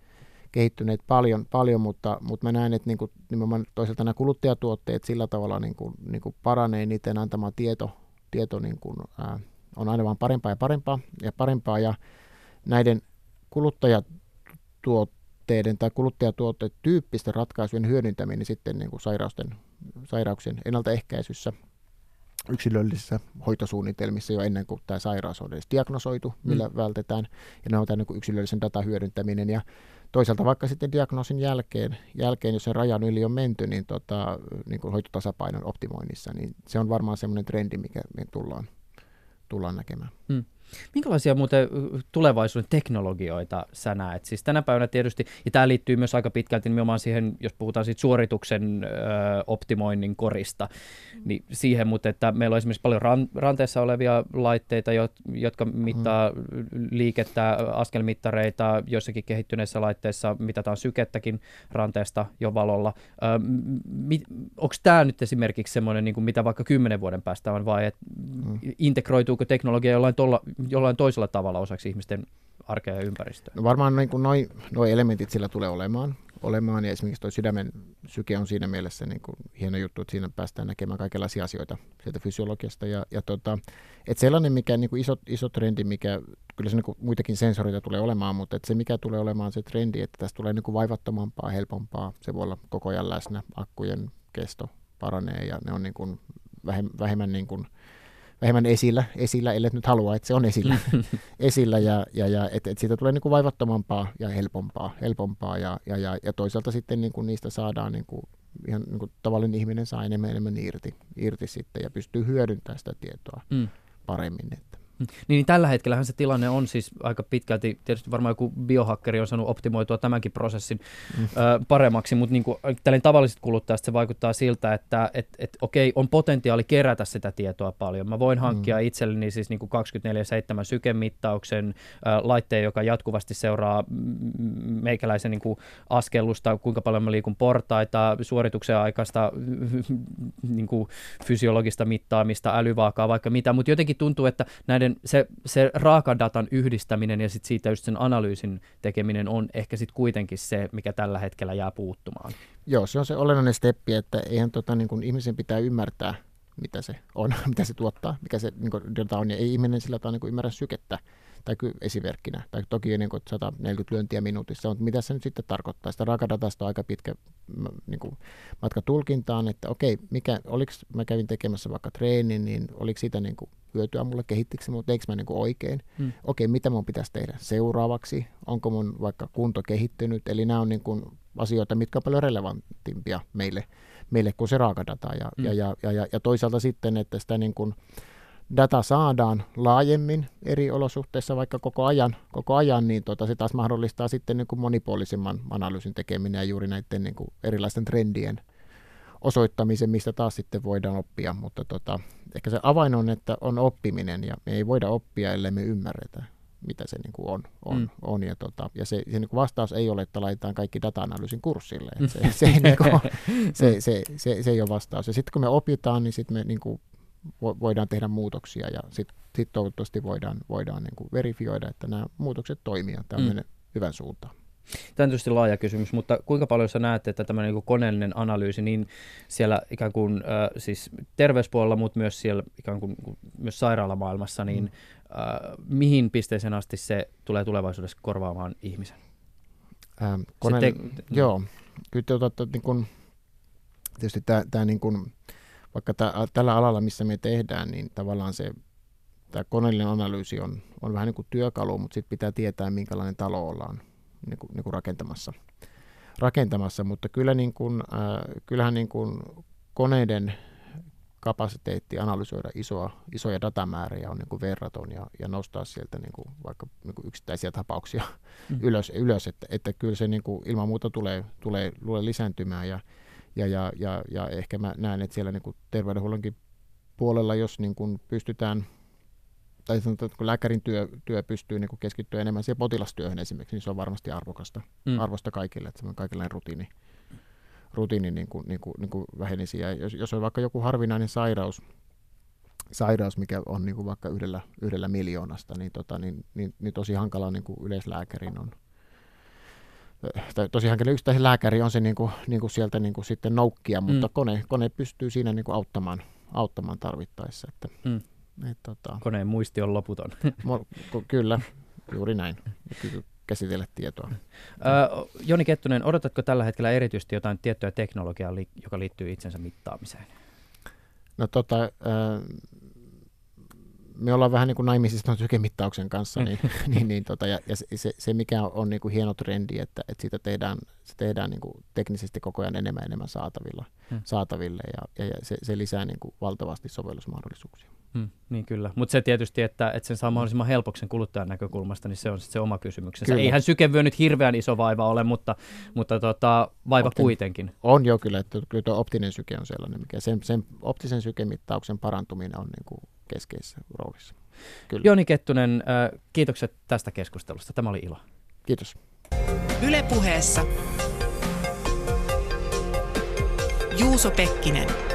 kehittyneet paljon, paljon mutta, mutta mä näen, että niin kuin, nimenomaan toisaalta nämä kuluttajatuotteet sillä tavalla niin kuin, niin kuin paranee, niiden antama tieto, tieto niin kuin, äh, on aina vaan parempaa ja parempaa ja parempaa ja näiden kuluttajatuotteiden tai kuluttajatuotteiden tyyppisten ratkaisujen hyödyntäminen sitten niin kuin sairausten, sairauksien ennaltaehkäisyssä yksilöllisissä hoitosuunnitelmissa jo ennen kuin tämä sairaus on edes diagnosoitu, millä mm. vältetään. Ja ne on tämä niin yksilöllisen datan hyödyntäminen. Ja toisaalta vaikka sitten diagnoosin jälkeen, jälkeen jos sen rajan yli on menty, niin, tota, niin kuin hoitotasapainon optimoinnissa, niin se on varmaan semmoinen trendi, mikä me tullaan, tullaan näkemään. Mm. Minkälaisia muuten tulevaisuuden teknologioita sä näet? Siis tänä päivänä tietysti, ja tämä liittyy myös aika pitkälti nimenomaan siihen, jos puhutaan siitä suorituksen ö, optimoinnin korista, niin siihen, mutta että meillä on esimerkiksi paljon ran, ranteessa olevia laitteita, jotka mittaa mm. liikettä, askelmittareita, joissakin kehittyneissä laitteissa mitataan sykettäkin ranteesta jo valolla. Onko tämä nyt esimerkiksi semmoinen, niin kuin mitä vaikka kymmenen vuoden päästä on, vai et, mm. integroituuko teknologia jollain tolla, jollain toisella tavalla osaksi ihmisten arkea ja ympäristöä? No varmaan niin noin noi elementit sillä tulee olemaan. olemaan ja esimerkiksi tuo sydämen syke on siinä mielessä niin kuin hieno juttu, että siinä päästään näkemään kaikenlaisia asioita sieltä fysiologiasta. Ja, ja tota, että sellainen mikä niin kuin iso, iso trendi, mikä kyllä se niin kuin muitakin sensoreita tulee olemaan, mutta että se mikä tulee olemaan se trendi, että tästä tulee niin kuin vaivattomampaa, helpompaa. Se voi olla koko ajan läsnä, akkujen kesto paranee ja ne on niin kuin vähemmän niin kuin, vähemmän esillä, esillä ellei nyt halua, että se on esillä, esillä ja, ja, ja että et siitä tulee niin kuin vaivattomampaa ja helpompaa, helpompaa ja, ja, ja, ja toisaalta sitten niin kuin niistä saadaan niin kuin, ihan niin kuin tavallinen ihminen saa enemmän enemmän irti, irti sitten ja pystyy hyödyntämään sitä tietoa mm. paremmin. Että. Niin, niin tällä hetkellähän se tilanne on siis aika pitkälti, tietysti varmaan joku biohakkeri on saanut optimoitua tämänkin prosessin mm. ö, paremmaksi, mutta niin kuin, tällainen tavalliset kuluttajat se vaikuttaa siltä, että et, et, okei, on potentiaali kerätä sitä tietoa paljon. Mä voin hankkia mm. itselleni siis niin 24-7 sykemittauksen, ö, laitteen, joka jatkuvasti seuraa meikäläisen niin kuin askellusta, kuinka paljon mä liikun portaita, suorituksen aikaista niin kuin fysiologista mittaamista, älyvaakaa, vaikka mitä, mutta jotenkin tuntuu, että näiden näiden, se, se raakadatan yhdistäminen ja sit siitä just sen analyysin tekeminen on ehkä sitten kuitenkin se, mikä tällä hetkellä jää puuttumaan. Joo, se on se olennainen steppi, että eihän tota, niin kun ihmisen pitää ymmärtää, mitä se on, mitä se tuottaa, mikä se niin data on, ja ei ihminen sillä tavalla niin ymmärrä sykettä tai esimerkkinä, tai toki niin kuin 140 lyöntiä minuutissa, mutta mitä se nyt sitten tarkoittaa? Sitä raakadatasta on aika pitkä niin kuin matka tulkintaan, että okei, mikä, oliko, mä kävin tekemässä vaikka treenin, niin oliko siitä niin kuin hyötyä mulle, kehittikö mutta teikö mä niin kuin oikein? Hmm. Okei, mitä mun pitäisi tehdä seuraavaksi? Onko mun vaikka kunto kehittynyt? Eli nämä on niin kuin asioita, mitkä on paljon relevantimpia meille, meille kuin se raakadata. Ja, hmm. ja, ja, ja, ja toisaalta sitten, että sitä niin kuin, data saadaan laajemmin eri olosuhteissa vaikka koko ajan, koko ajan niin tota, se taas mahdollistaa sitten niin kuin monipuolisemman analyysin tekeminen ja juuri näiden niin kuin erilaisten trendien osoittamisen, mistä taas sitten voidaan oppia, mutta tota, ehkä se avain on, että on oppiminen ja me ei voida oppia, ellei me ymmärretä, mitä se niin kuin on. on, mm. on ja, tota, ja se, se niin kuin vastaus ei ole, että laitetaan kaikki data-analyysin kurssille. Se, se, niin kuin, se, se, se, se ei ole vastaus. Ja sitten kun me opitaan, niin sitten me niin kuin vo, voidaan tehdä muutoksia ja sitten sit toivottavasti voidaan, voidaan niin kuin verifioida, että nämä muutokset toimii ja tämä on mm. hyvän suuntaan. Tämä on tietysti laaja kysymys, mutta kuinka paljon sä näet, että tämmöinen niin koneellinen analyysi niin siellä ikään kuin äh, siis terveyspuolella, mutta myös siellä ikään kuin myös sairaalamaailmassa, niin äh, mihin pisteeseen asti se tulee tulevaisuudessa korvaamaan ihmisen? Ähm, kone- te- joo, kyllä tuota, niin kun, tietysti tämä, tämä niin kun, vaikka tämä, tällä alalla, missä me tehdään, niin tavallaan se tämä koneellinen analyysi on, on vähän niin kuin työkalu, mutta sitten pitää tietää, minkälainen talo ollaan niin kuin, niin kuin rakentamassa. rakentamassa. Mutta kyllä niin kuin, äh, kyllähän niin kuin koneiden kapasiteetti analysoida isoa, isoja datamääriä on niin kuin verraton ja, ja nostaa sieltä niin kuin vaikka niin kuin yksittäisiä tapauksia mm. ylös, ylös että, että kyllä se niin kuin ilman muuta tulee, tulee, tulee lisääntymään ja, ja, ja, ja, ja ehkä mä näen, että siellä niin kuin terveydenhuollonkin puolella, jos niin kuin pystytään tai sanotaan, että kun lääkärin työ, työ pystyy niin keskittyä enemmän siihen potilastyöhön esimerkiksi, niin se on varmasti arvokasta, mm. arvosta kaikille, että semmoinen kaikenlainen rutiini, rutiini niin kuin, niin kuin, niin kuin vähenisi. Ja jos, jos on vaikka joku harvinainen sairaus, sairaus, mikä on niin kuin vaikka yhdellä, yhdellä miljoonasta, niin, tota, niin, niin, niin tosi hankala niin kuin yleislääkärin on, tosi hankala yksittäisen lääkäri on se niin kuin, niin kuin sieltä niin kuin sitten noukkia, mutta mm. kone, kone pystyy siinä niin kuin auttamaan, auttamaan tarvittaessa. Että, mm. Et, tota, Koneen muisti on loputon. kyllä, juuri näin. käsitellä tietoa. Ö, Joni Kettunen, odotatko tällä hetkellä erityisesti jotain tiettyä teknologiaa, joka liittyy itsensä mittaamiseen? No tota, me ollaan vähän niin kuin naimisissa tuon sykemittauksen kanssa, niin, niin, niin tota, ja, ja se, se, mikä on niin kuin hieno trendi, että, että siitä tehdään, se tehdään niin kuin teknisesti koko ajan enemmän ja enemmän saatavilla, hmm. saataville, ja, ja, ja se, se lisää niin kuin valtavasti sovellusmahdollisuuksia. Hmm, niin kyllä, mutta se tietysti, että, että sen saa mahdollisimman helpoksen kuluttajan näkökulmasta, niin se on se oma kysymyksensä. Kyllä. Eihän sykevyö nyt hirveän iso vaiva ole, mutta, mutta tota, vaiva Optin, kuitenkin. On jo kyllä, että kyllä tuo optinen syke on sellainen, mikä sen, sen optisen sykemittauksen parantuminen on niin kuin keskeisessä roolissa. Kyllä. Joni Kettunen, äh, kiitokset tästä keskustelusta. Tämä oli ilo. Kiitos. Ylepuheessa Juuso Pekkinen.